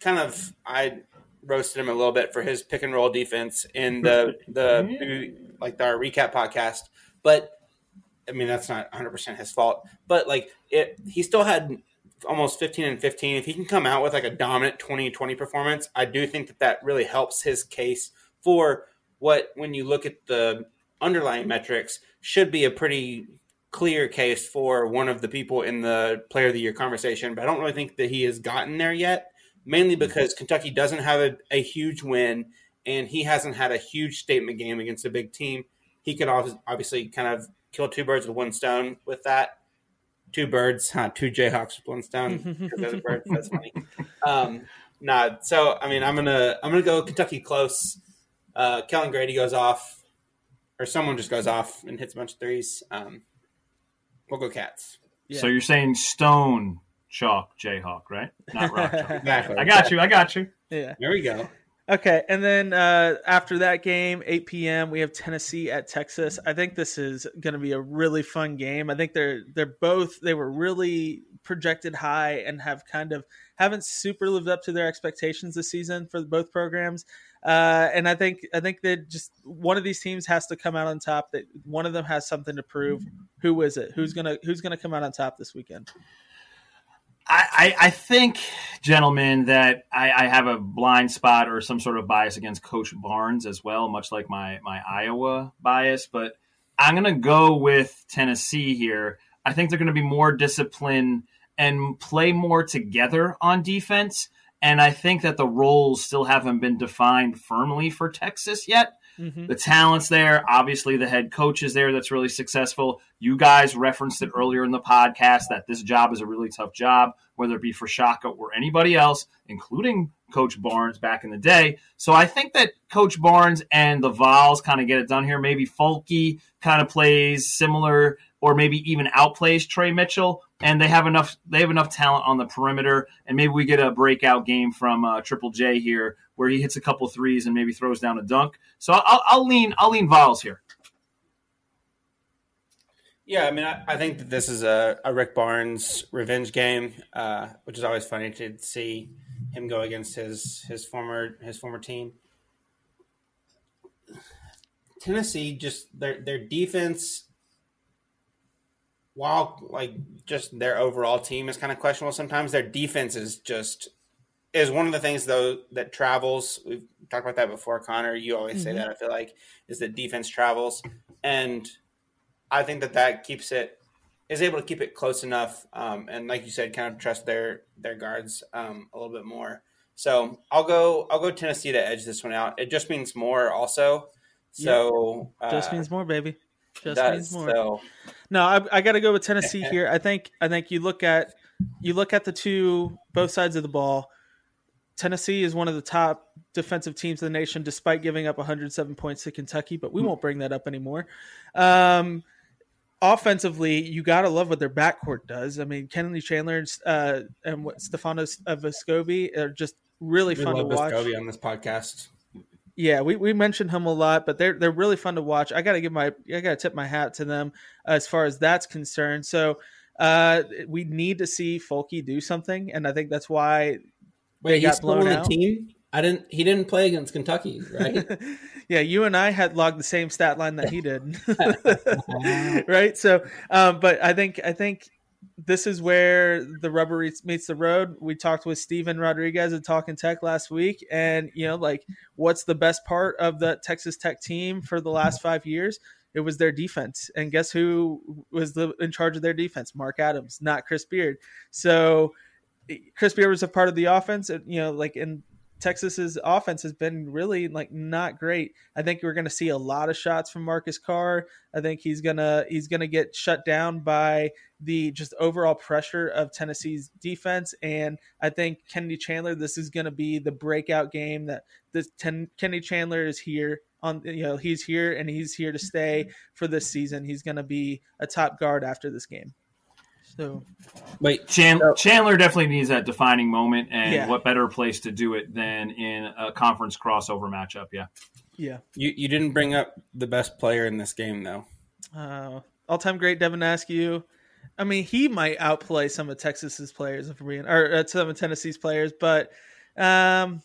Speaker 3: kind of I roasted him a little bit for his pick and roll defense in the the [laughs] like our recap podcast, but I mean that's not 100 percent his fault, but like it he still had almost 15 and 15 if he can come out with like a dominant 20 20 performance i do think that that really helps his case for what when you look at the underlying metrics should be a pretty clear case for one of the people in the player of the year conversation, but I don't really think that he has gotten there yet, mainly mm-hmm. because Kentucky doesn't have a, a huge win and he hasn't had a huge statement game against a big team. He could obviously kind of kill two birds with one stone with that. Two birds, [laughs] huh? Two Jayhawks with one stone because they're birds. That's funny. [laughs] Um, nah, so I mean, I'm gonna I'm gonna go Kentucky close. Uh, Kellan Grady goes off or someone just goes off and hits a bunch of threes. Um, we'll go Cats.
Speaker 2: Yeah. So you're saying Stone Chalk Jayhawk, right? Not Rock Chalk. [laughs] exactly. I got you. I got you.
Speaker 3: Yeah. There we go.
Speaker 1: Okay, and then uh, after that game, 8 p.m., we have Tennessee at Texas. I think this is going to be a really fun game. I think they're they're both they were really projected high and have kind of haven't super lived up to their expectations this season for both programs. Uh, and I think I think that just one of these teams has to come out on top. That one of them has something to prove. Who is it? Who's gonna Who's gonna come out on top this weekend?
Speaker 2: I, I, think, gentlemen, that I, I, have a blind spot or some sort of bias against Coach Barnes as well, much like my my Iowa bias. But I'm to go with Tennessee here. I think they're to be more disciplined and play more together on defense. And I think that the roles still haven't been defined firmly for Texas yet. Mm-hmm. The talent's there. Obviously, the head coach is there that's really successful. You guys referenced it earlier in the podcast that this job is a really tough job, whether it be for Shaka or anybody else, including Coach Barnes back in the day. So I think that Coach Barnes and the Vols kind of get it done here. Maybe Fulke kind of plays similar or maybe even outplays Tre Mitchell and they have enough they have enough talent on the perimeter. And maybe we get a breakout game from uh, triple j here where he hits a couple threes and maybe throws down a dunk. So i'll, I'll lean i'll lean vols here.
Speaker 3: Yeah i mean i, I think that this is a, a rick barnes revenge game uh, which is always funny to see him go against his his former his former team. Tennessee just their their defense while like just their overall team is kind of questionable sometimes, their defense is just is one of the things though that travels. We've talked about that before, Conner. You always mm-hmm. say that. I feel like is that defense travels, and I think that that keeps it is able to keep it close enough, um, and like you said, kind of trust their their guards um, a little bit more. So I'll go I'll go Tennessee to edge this one out. It just means more also. So
Speaker 1: yeah. just uh, means more, baby. Just means more. So. No, I, I got to go with Tennessee [laughs] here. I think I think you look at you look at the two both sides of the ball. Tennessee is one of the top defensive teams in the nation, despite giving up 107 points to Kentucky. But we won't bring that up anymore. Um, offensively, you got to love what their backcourt does. I mean, Kennedy Chandler uh, and what Stefano Vescovi are just really fun to watch.
Speaker 3: Vescovi on this podcast.
Speaker 1: Yeah, we, we mentioned him a lot, but they're they're really fun to watch. I got to give my I got to tip my hat to them as far as that's concerned. So uh, we need to see Folky do something, and I think that's why
Speaker 4: Wait, he's still on the team. I didn't. He didn't play against Kentucky, right? [laughs]
Speaker 1: yeah, you and I had logged the same stat line that he did, [laughs] [laughs] right? So, um, but I think I think this is where the rubber meets the road. We talked with Steven Rodriguez at Talking Tech last week, and you know, like, what's the best part of the Texas Tech team for the last five years? It was their defense, and guess who was the, in charge of their defense? Mark Adams, not Chris Beard. So, eh, Chris Beard was a part of the offense. and You know, like in Texas's offense has been really like not great. I think we're going to see a lot of shots from Marcus Carr. I think he's gonna he's gonna get shut down by the just overall pressure of Tennessee's defense. And I think Kennedy Chandler, this is going to be the breakout game that this ten, Kennedy Chandler is here on. You know, he's here and he's here to stay [laughs] for this season. He's going to be a top guard after this game. So,
Speaker 2: wait, Chandler, Chandler definitely needs that defining moment, and yeah. what better place to do it than in a conference crossover matchup? Yeah,
Speaker 1: yeah.
Speaker 3: You you didn't bring up the best player in this game though.
Speaker 1: Uh, all time great Devin Askew. I mean, he might outplay some of Texas's players if we're or uh, some of Tennessee's players, but um,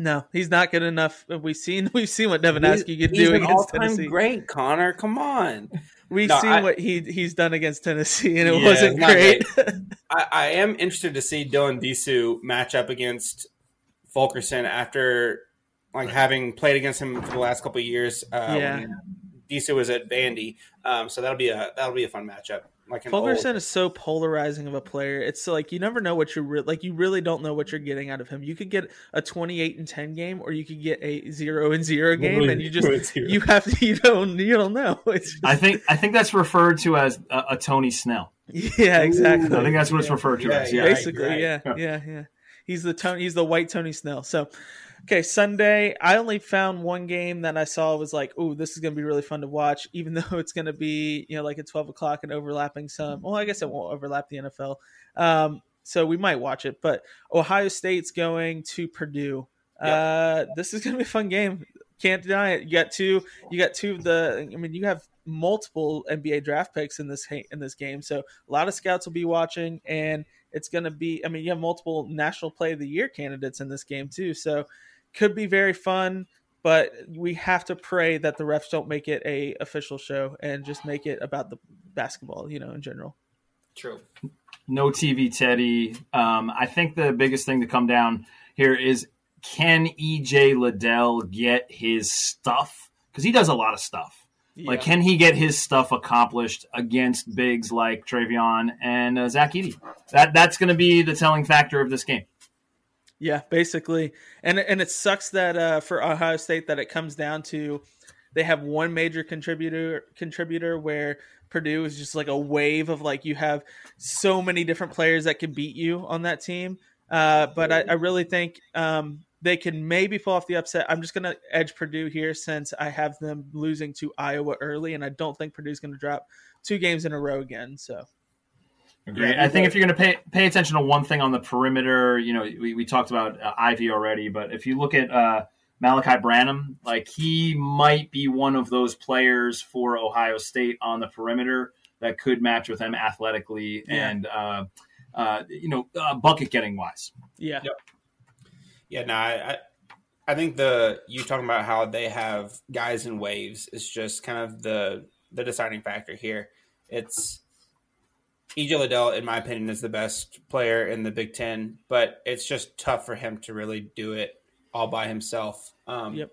Speaker 1: no, he's not good enough. We've seen [laughs] we've seen what Devin Askew can do against Tennessee.
Speaker 3: Great, Conner. Come on.
Speaker 1: We've no, seen I, what he he's done against Tennessee, and it yeah, wasn't great.
Speaker 3: I, I, am interested to see Dylan Disu match up against Fulkerson after like having played against him for the last couple of years. Uh, yeah, Disu was at Vandy, um, so that'll be a that'll be a fun matchup like
Speaker 1: Fulkerson old... is so polarizing of a player. It's like you never know what you're re- like. You really don't know what you're getting out of him. You could get a 28 and 10 game, or you could get a zero and zero game, and you just you have to [laughs] you don't you don't know. [laughs] Just...
Speaker 2: I think I think that's referred to as a, a Tony Snell.
Speaker 1: Yeah, exactly.
Speaker 2: I think that's what yeah. it's referred to
Speaker 1: yeah,
Speaker 2: as. Yeah,
Speaker 1: basically, right, yeah, yeah, yeah. He's the Tony. He's the white Tony Snell. So Okay, Sunday. I only found one game that I saw was like, oh, this is going to be really fun to watch, [laughs] even though it's going to be, you know, like at 12 o'clock and overlapping some. Well, I guess it won't overlap the NFL. Um, so we might watch it. But Ohio State's going to Purdue. Yep. Uh, this is going to be a fun game. Can't deny it. You got two. You got two of the. I mean, you have multiple NBA draft picks in this in this game, so a lot of scouts will be watching, and it's going to be. I mean, you have multiple National Play of the Year candidates in this game too. So could be very fun, but we have to pray that the refs don't make it a official show and just make it about the basketball, you know, in general.
Speaker 4: True.
Speaker 2: No TV, Teddy. Um, I think the biggest thing to come down here is can EJ Liddell get his stuff? Because he does a lot of stuff. Yeah. Like, can he get his stuff accomplished against bigs like Trevion and uh, Zach Edey? That that's going to be the telling factor of this game.
Speaker 1: Yeah, basically, and and it sucks that uh, for Ohio State that it comes down to they have one major contributor contributor where Purdue is just like a wave of like you have so many different players that can beat you on that team. Uh, but I, I, really think um, they can maybe pull off the upset. I'm just going to edge Purdue here since I have them losing to Iowa early, and I don't think Purdue's going to drop two games in a row again. So
Speaker 2: Agree. I think if you're going to pay pay attention to one thing on the perimeter, you know, we, we talked about uh, Ivey already, but if you look at uh, Malaki Branham, like he might be one of those players for Ohio State on the perimeter that could match with them athletically yeah. and uh, uh, you know uh, bucket getting wise.
Speaker 1: Yeah.
Speaker 3: Yep. Yeah. No, I, I think the you talking about how they have guys in waves is just kind of the the deciding factor here. It's EJ Liddell, in my opinion, is the best player in the Big Ten, but it's just tough for him to really do it all by himself. Um,
Speaker 1: yep.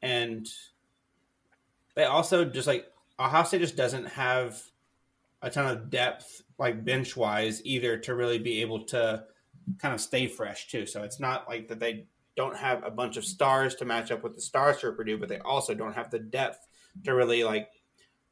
Speaker 3: And they also just like Ohio State just doesn't have a ton of depth, like bench wise, either to really be able to kind of stay fresh too. So it's not like that they don't have a bunch of stars to match up with the stars for Purdue, but they also don't have the depth to really like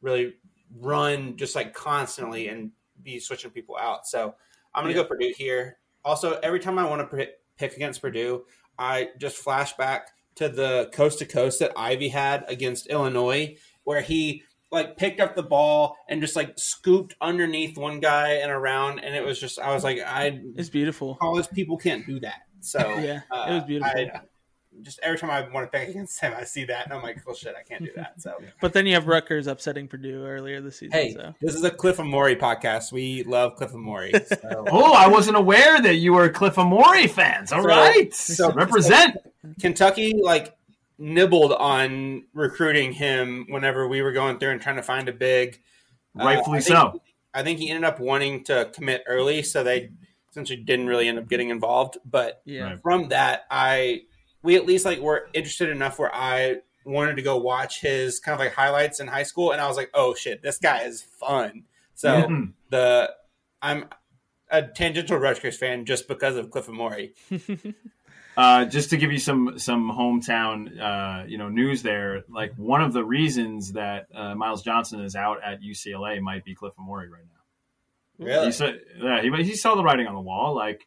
Speaker 3: really run just like constantly and be switching people out. So I'm to yeah. go Purdue here. Also, every time I want to pick against Purdue, I just flash back to the coast to coast that Ivey had against Illinois, where he like picked up the ball and just like scooped underneath one guy and around, and it was just I was like, I
Speaker 1: it's beautiful.
Speaker 3: College people can't do that. So [laughs]
Speaker 1: yeah, uh, it was beautiful. I,
Speaker 3: just every time I want to pick against him, I see that, and I'm like, "Well, shit, I can't do that." So, [laughs]
Speaker 1: but then you have Rutgers upsetting Purdue earlier this season.
Speaker 3: Hey,
Speaker 1: so.
Speaker 3: this is a Cliff Omoruyi podcast. We love Cliff Omoruyi. [laughs] So.
Speaker 2: oh, I wasn't aware that you were Cliff Omoruyi fans. All so, right, so, represent
Speaker 3: Kentucky. Like nibbled on recruiting him whenever we were going through and trying to find a big.
Speaker 2: Uh, Rightfully
Speaker 3: uh, I
Speaker 2: think,
Speaker 3: so. I think he ended up wanting to commit early, so they essentially didn't really end up getting involved. But
Speaker 1: yeah.
Speaker 3: from that, I we at least like were interested enough where I wanted to go watch his kind of like highlights in high school, and I was like, oh shit, this guy is fun. So mm-hmm. the I'm a tangential Rutgers fan just because of Cliff Omoruyi. [laughs]
Speaker 2: Uh, just to give you some some hometown uh, you know news there, like one of the reasons that uh, Myles Johnson is out at UCLA might be Cliff Omoruyi right now.
Speaker 3: Really?
Speaker 2: He saw, yeah, he, he saw the writing on the wall. Like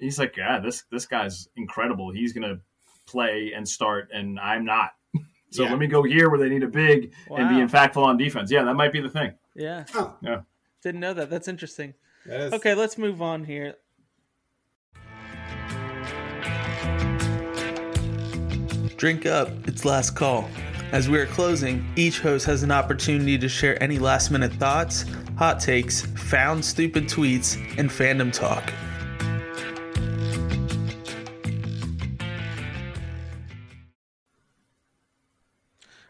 Speaker 2: he's like, yeah, this this guy's incredible. He's gonna play and start, and I'm not. [laughs] So yeah. let me go here where they need a big wow. and be impactful on defense. Yeah, that might be the thing.
Speaker 1: Yeah.
Speaker 3: Huh.
Speaker 2: Yeah.
Speaker 1: Didn't know that. That's interesting. Okay, let's move on here. Drink up, it's last call. As we are closing, each host has an opportunity to share any last minute thoughts, hot takes, found stupid tweets, and fandom talk.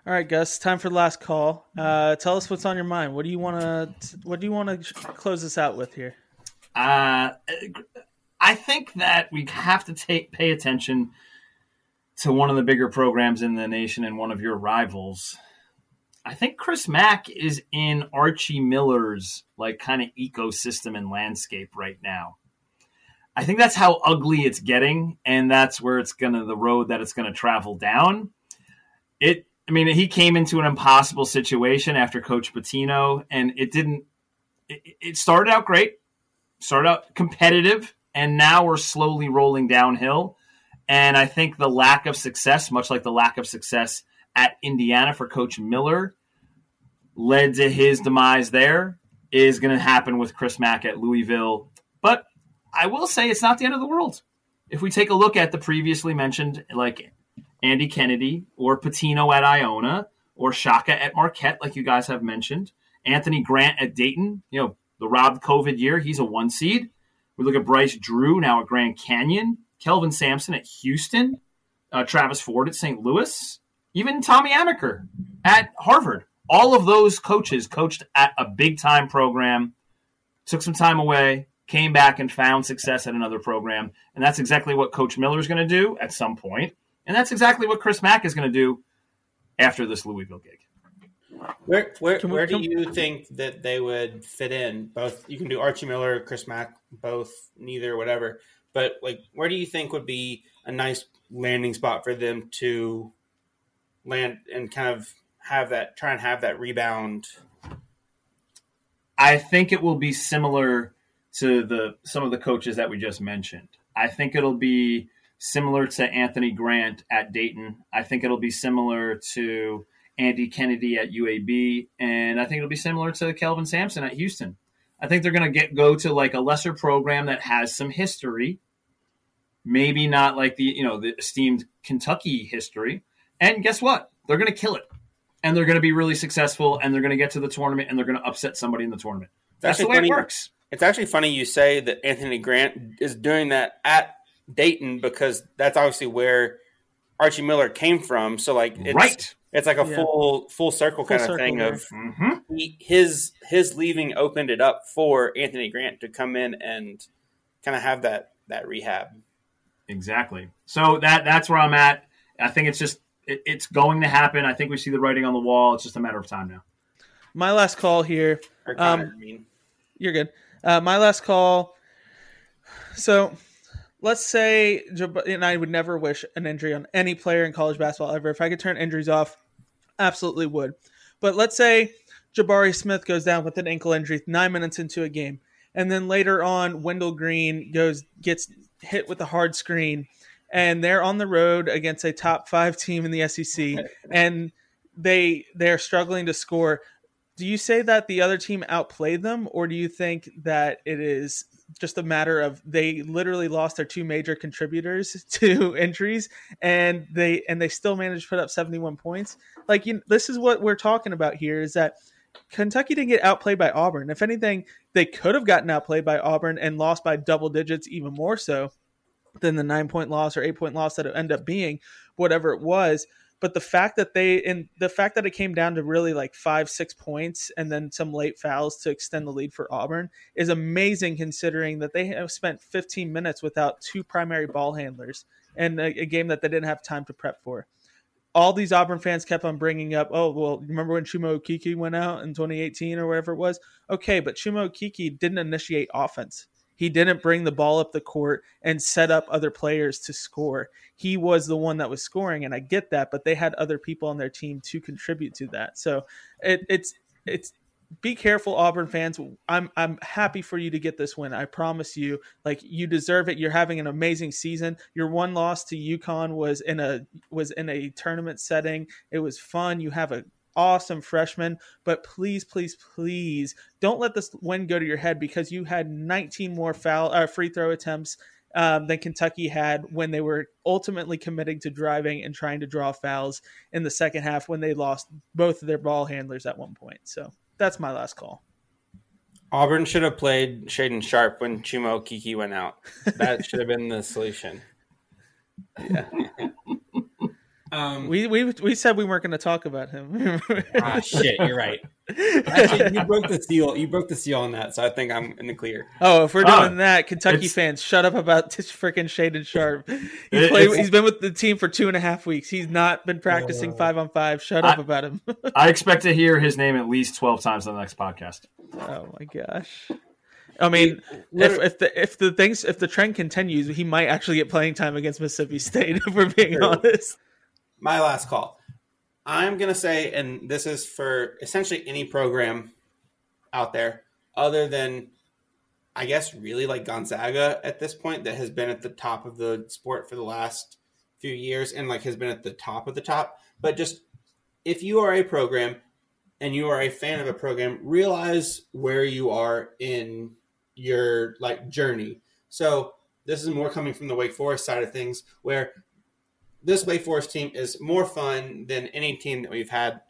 Speaker 1: All right, Gus. Time for the last call. Uh, tell us what's on your mind. What do you want to? What do you want to close this out with here?
Speaker 2: Uh, I think that we have to take pay attention to one of the bigger programs in the nation and one of your rivals. I think Chris Mack is in Archie Miller's like kind of ecosystem and landscape right now. I think that's how ugly it's getting, and that's where it's gonna the road that it's gonna travel down. It, I mean, he came into an impossible situation after Coach Pitino, and it didn't. It, it started out great, started out competitive, and now we're slowly rolling downhill. And I think the lack of success, much like the lack of success at Indiana for Coach Miller, led to his demise there, is going to happen with Chris Mack at Louisville. But I will say it's not the end of the world. If we take a look at the previously mentioned, like Andy Kennedy or Pitino at Iona or Shaka at Marquette, like you guys have mentioned, Anthony Grant at Dayton, you know, the robbed COVID year, he's a one seed. We look at Bryce Drew now at Grand Canyon. Kelvin Sampson at Houston, uh, Travis Ford at St. Louis, even Tommy Amaker at Harvard. All of those coaches coached at a big time program, took some time away, came back and found success at another program. And that's exactly what Coach Miller is going to do at some point. And that's exactly what Chris Mack is going to do after this Louisville gig.
Speaker 3: Where where, where do you think that they would fit in? Both you can do Archie Miller, Chris Mack, both, neither, whatever. But like, where do you think would be a nice landing spot for them to land and kind of have that try and have that rebound?
Speaker 2: I think it will be similar to the some of the coaches that we just mentioned. I think it'll be similar to Anthony Grant at Dayton. I think it'll be similar to Andy Kennedy at UAB, and I think it'll be similar to Kelvin Sampson at Houston. I think they're going to get go to like a lesser program that has some history, maybe not like the you know the esteemed Kentucky history. And guess what? They're going to kill it, and they're going to be really successful, and they're going to get to the tournament, and they're going to upset somebody in the tournament. That's the way funny, it works.
Speaker 3: It's actually funny you say that Anthony Grant is doing that at Dayton because that's obviously where Archie Miller came from. So like, it's,
Speaker 2: right
Speaker 3: it's like a yeah. full full circle full kind circle of thing there. of
Speaker 2: mm-hmm.
Speaker 3: he, his his leaving opened it up for Anthony Grant to come in and kind of have that that rehab.
Speaker 2: Exactly. So that that's where I'm at. I think it's just it, it's going to happen. I think we see the writing on the wall. It's just a matter of time now.
Speaker 1: My last call here. Um, you're good. Uh, my last call. So let's say, and I would never wish an injury on any player in college basketball ever. If I could turn injuries off, absolutely would. But let's say Jabari Smith goes down with an ankle injury nine minutes into a game, And then later on, Wendell Green goes gets hit with a hard screen, and they're on the road against a top five team in the SEC, [laughs] and they they're struggling to score. Do you say that the other team outplayed them, or do you think that it is just a matter of they literally lost their two major contributors [laughs] to injuries and they and they still managed to put up 71 points like you, this is what we're talking about here is that kentucky didn't get outplayed by auburn. If anything they could have gotten outplayed by auburn and lost by double digits even more so than the nine point loss or eight point loss that it ended up being whatever it was. But the fact that they and the fact that it came down to really like five six points and then some late fouls to extend the lead for auburn is amazing considering that they have spent 15 minutes without two primary ball handlers and a, a game that they didn't have time to prep for all these auburn fans kept on bringing up oh well remember when chuma okeke went out in 2018 or whatever it was okay but chuma okeke didn't initiate offense he didn't bring the ball up the court and set up other players to score. He was the one that was scoring, and I get that, but they had other people on their team to contribute to that. So it, it's it's be careful, Auburn fans. I'm I'm happy for you to get this win. I promise you, like you deserve it. You're having an amazing season. Your one loss to UConn was in a was in a tournament setting. It was fun. You have a awesome freshman. But please, please, please don't let this win go to your head because you had 19 more foul uh, free throw attempts um, than Kentucky had when they were ultimately committing to driving and trying to draw fouls in the second half when they lost both of their ball handlers at one point. So that's my last call.
Speaker 3: Auburn should have played Shaedon Sharpe when Chuma Okeke went out. That should have been the solution.
Speaker 1: Yeah. [laughs] Um, we we we said we weren't going to talk about him.
Speaker 3: ah, shit, you're right. Actually, you broke the seal. You broke the seal on that, so I think I'm in the clear.
Speaker 1: Oh, if we're doing ah, that, Kentucky fans, shut up about this freaking Shaedon Sharpe. [laughs] He's, played, he's been with the team for two and a half weeks. He's not been practicing uh, five on five. Shut up I, about him. [laughs]
Speaker 2: I expect to hear his name at least twelve times on the next podcast.
Speaker 1: Oh my gosh. I mean, if, if the if the things if the trend continues, he might actually get playing time against Mississippi State. [laughs] If we're being True. honest
Speaker 3: my last call. I'm going to say, and this is for essentially any program out there other than, I guess, really like Gonzaga at this point that has been at the top of the sport for the last few years and like has been at the top of the top. But just if you are a program and you are a fan of a program, realize where you are in your like journey. So this is more coming from the Wake Forest side of things, where this Wake Forest team is more fun than any team that we've had.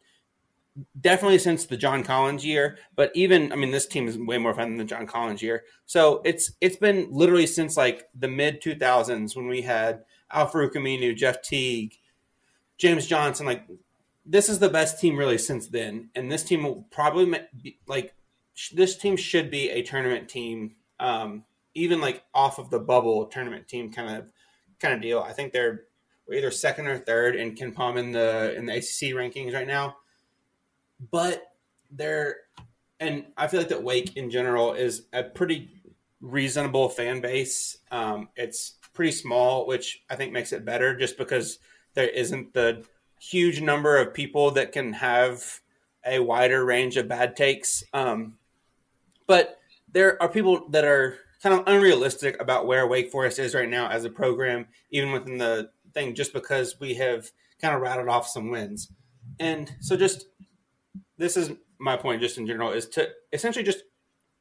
Speaker 3: Definitely since the John Collins year, but even I mean, this team is way more fun than the John Collins year. So it's it's been literally since like the mid two thousands when we had Al-Farouq Aminu, Jeff Teague, James Johnson. Like this is the best team really since then, and this team will probably be, like this team should be a tournament team, um, even like off of the bubble tournament team kind of kind of deal. I think they're we're either second or third in KenPom in the in the ACC rankings right now. But they're and I feel like that Wake in general is a pretty reasonable fan base. Um, it's pretty small, which I think makes it better, just because there isn't the huge number of people that can have a wider range of bad takes. Um, but there are people that are kind of unrealistic about where Wake Forest is right now as a program, even within the thing just because we have kind of rattled off some wins. And so just this is my point just in general is to essentially just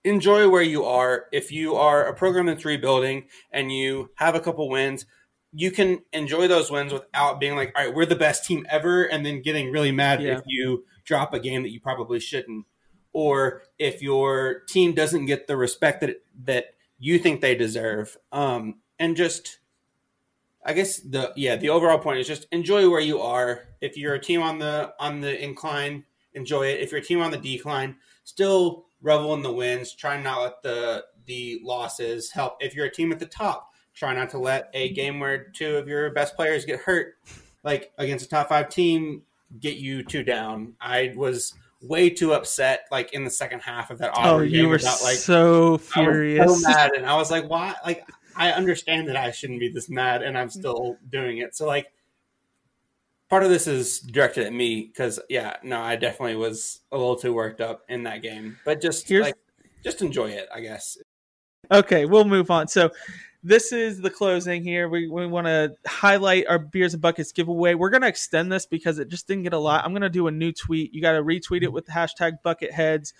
Speaker 3: enjoy where you are. If you are a program that's rebuilding and you have a couple wins, you can enjoy those wins without being like, all right, we're the best team ever, and then getting really mad yeah. if you drop a game that you probably shouldn't, or if your team doesn't get the respect that that you think they deserve. Um, and just I guess the yeah the overall point is just enjoy where you are. If you're a team on the on the incline, enjoy it. If you're a team on the decline, still revel in the wins. Try not let the the losses help. If you're a team at the top, try not to let a game where two of your best players get hurt, like against a top five team, get you two down. I was way too upset, like in the second half of that.
Speaker 1: Oh, you were about, like so furious,
Speaker 3: so mad, and I was like, "Why?" Like I understand that I shouldn't be this mad, and I'm still doing it. So like, part of this is directed at me because yeah, no, I definitely was a little too worked up in that game. But just Here's... like, just enjoy it, I guess.
Speaker 1: Okay, we'll move on. So this is the closing here. We, we want to highlight our beers and buckets giveaway. We're going to extend this because it just didn't get a lot. I'm going to do a new tweet. You got to retweet it with the hashtag bucketheads.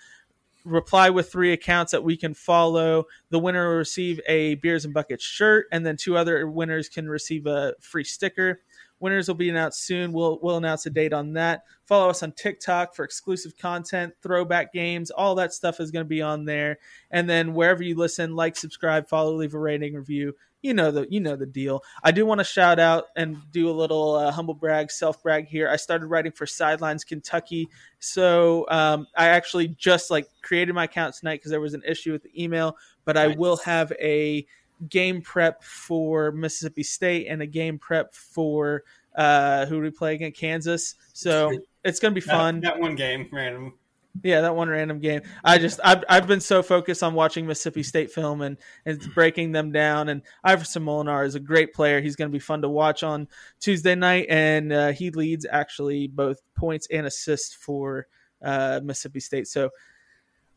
Speaker 1: Reply with three accounts that we can follow. The winner will receive a beers and buckets shirt, and then two other winners can receive a free sticker. Winners will be announced soon. We'll we'll announce a date on that. Follow us on TikTok for exclusive content, throwback games, all that stuff is going to be on there. And then wherever you listen, like, subscribe, follow, leave a rating, review. You know the you know the deal. I do want to shout out and do a little uh, humble brag, self brag here. I started writing for Sidelines Kentucky, so um, I actually just like created my account tonight because there was an issue with the email. But nice. I will have a game prep for Mississippi State and a game prep for uh, who we play against Kansas. So it's going to be fun.
Speaker 3: That, that, one game, random.
Speaker 1: Yeah, that one random game. I just I've, I've been so focused on watching Mississippi State film and and breaking them down. And Iverson Molinar is a great player. He's going to be fun to watch on Tuesday night, and uh, he leads actually both points and assists for uh, Mississippi State. So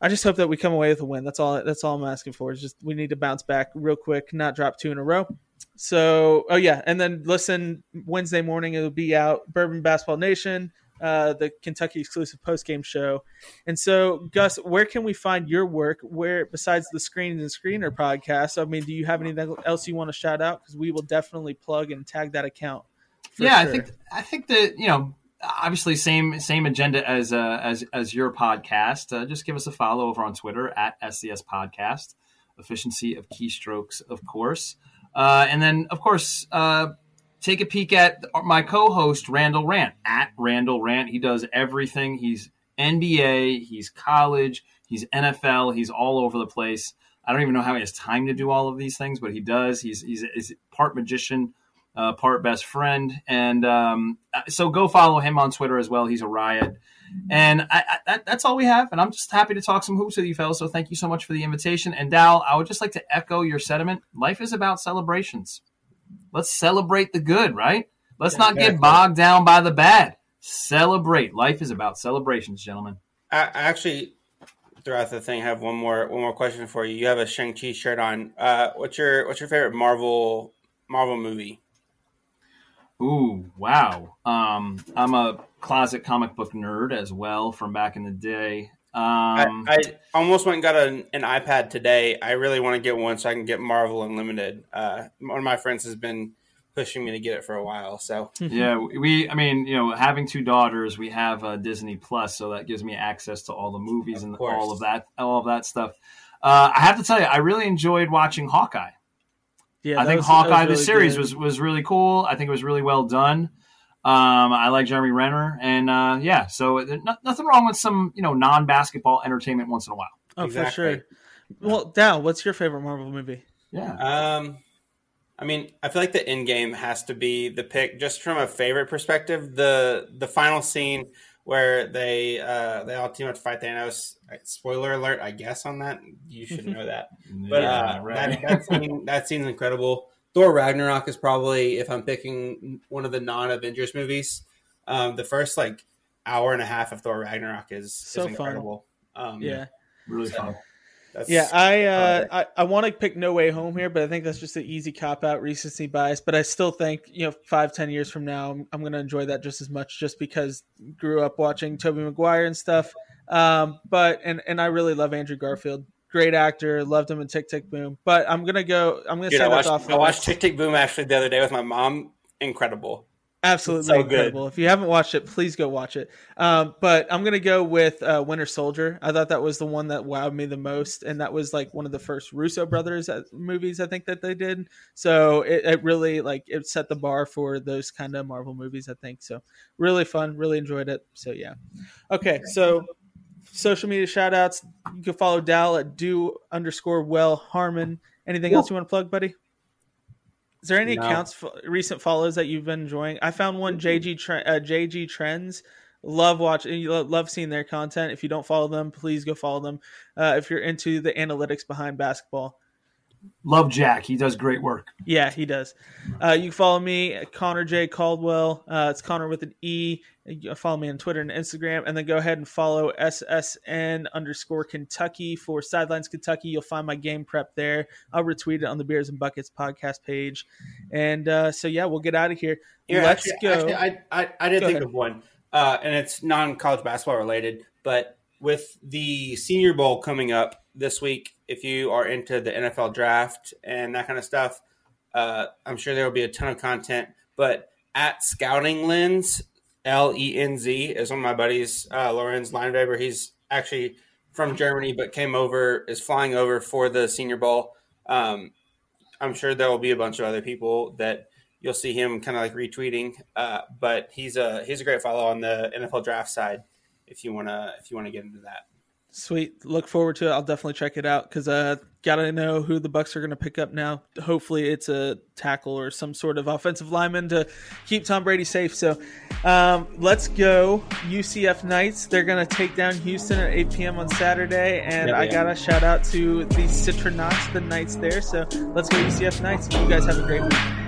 Speaker 1: I just hope that we come away with a win. That's all. That's all I'm asking for. Is just we need to bounce back real quick, not drop two in a row. So, oh yeah, and then listen Wednesday morning. It'll be out. Bourbon Basketball Nation, uh, the Kentucky exclusive post game show. And so, Gus, where can we find your work? Where besides the Screen the Screener podcast? I mean, do you have anything else you want to shout out? Because we will definitely plug and tag that account.
Speaker 2: Yeah, sure. I think I think that you know obviously same same agenda as uh, as as your podcast. Uh, just give us a follow over on Twitter at SCS Podcast. Efficiency of keystrokes, of course, uh, and then of course uh, take a peek at my co-host Randall Rant at Randall Rant. He does everything. He's NBA, he's college, he's NFL, he's all over the place. I don't even know how he has time to do all of these things, but he does. He's he's, he's part magician uh, part best friend. And um, uh, so go follow him on Twitter as well. He's a riot. And I, I, that, that's all we have. And I'm just happy to talk some hoops with you, fellas. So thank you so much for the invitation. And Dowell, I would just like to echo your sentiment. Life is about celebrations. Let's celebrate the good, right? Let's not get bogged down by the bad. Celebrate. Life is about celebrations, gentlemen.
Speaker 3: I, actually, throughout the thing, have one more one more question for you. You have a Shang Chi shirt on. Uh, what's your what's your favorite Marvel Marvel movie?
Speaker 2: Ooh, wow. Um, I'm a closet comic book nerd as well from back in the day. Um,
Speaker 3: I, I, almost went and got an, an, iPad today. I really want to get one so I can get Marvel Unlimited. Uh, one of my friends has been pushing me to get it for a while. So [laughs]
Speaker 2: yeah, we. I mean, you know, having two daughters, we have uh, Disney Plus, so that gives me access to all the movies of and course. all of that, all of that stuff. Uh, I have to tell you, I really enjoyed watching Hawkeye. Yeah, I think was, Hawkeye, really the series good. was was really cool. I think it was really well done. Um, I like Jeremy Renner, and uh, yeah, so no, nothing wrong with some you know non basketball entertainment once in a while.
Speaker 1: Oh, exactly. for sure. Well, Dowell, what's your favorite Marvel movie?
Speaker 3: Yeah. Um, I mean, I feel like the Endgame has to be the pick, just from a favorite perspective. The the final scene where they uh, they all team up to fight Thanos. Spoiler alert, I guess on that. You should [laughs] know that. But yeah, uh, right. that, that, scene, that scene's incredible. Thor Ragnarok is probably if I'm picking one of the non Avengers movies. Um, the first like hour and a half of Thor Ragnarok is so is incredible.
Speaker 1: Um, yeah,
Speaker 2: really so. fun.
Speaker 1: That's yeah, I uh, I, I want to pick No Way Home here, but I think that's just an easy cop out, recency bias. But I still think you know five ten years from now, I'm, I'm going to enjoy that just as much, just because grew up watching Tobey Maguire and stuff. Um, but and and I really love Andrew Garfield, great actor, loved him in Tick Tick Boom. But I'm gonna go. I'm gonna Dude, say I
Speaker 3: watched,
Speaker 1: off.
Speaker 3: I watched Tick Tick Boom actually the other day with my mom. Incredible.
Speaker 1: Absolutely so incredible. Good. If you haven't watched it, please go watch it. Um, but I'm gonna go with uh, Winter Soldier. I thought that was the one that wowed me the most, and that was like one of the first Russo brothers uh, movies I think that they did. So it, it really like it set the bar for those kind of Marvel movies. I think so. Really fun. Really enjoyed it. So yeah. Okay, so social media shout outs. You can follow Dowell at do underscore well Harmon. Anything else you want to plug, buddy? Is there any no. accounts recent follows that you've been enjoying? I found one JG uh, JG Trends. Love watching, love seeing their content. If you don't follow them, please go follow them. Uh, if you're into the analytics behind basketball,
Speaker 2: love Jack. He does great work.
Speaker 1: Yeah, he does. Uh, you can follow me, Conner J Caldwell. Uh, it's Conner with an E. You follow me on Twitter and Instagram, and then go ahead and follow SSN underscore Kentucky for Sidelines Kentucky. You'll find my game prep there. I'll retweet it on the Beers and Buckets podcast page. And uh, so yeah, we'll get out of here.
Speaker 3: Yeah, Let's actually, go. Actually, I, I, I did go think ahead. of one, uh, and it's non college basketball related, but with the Senior Bowl coming up this week, if you are into the NFL draft and that kind of stuff, uh, I'm sure there will be a ton of content. But at Scouting Lenz, L E N Z is one of my buddies, uh, Lorenz Lineweber. He's actually from Germany, but came over, is flying over for the Senior Bowl. Um, I'm sure there will be a bunch of other people that you'll see him kind of like retweeting. Uh, but he's a he's a great follow on the NFL draft side if you wanna if you wanna get into that.
Speaker 1: Sweet. Look forward to it. I'll definitely check it out because uh, gotta know who the Bucks are going to pick up now. Hopefully, it's a tackle or some sort of offensive lineman to keep Tom Brady safe. So, um, let's go UCF Knights. They're going to take down Houston at 8 p.m. on Saturday, and yeah, I gotta shout out to the Citronauts, the Knights there. So let's go UCF Knights. You guys have a great week.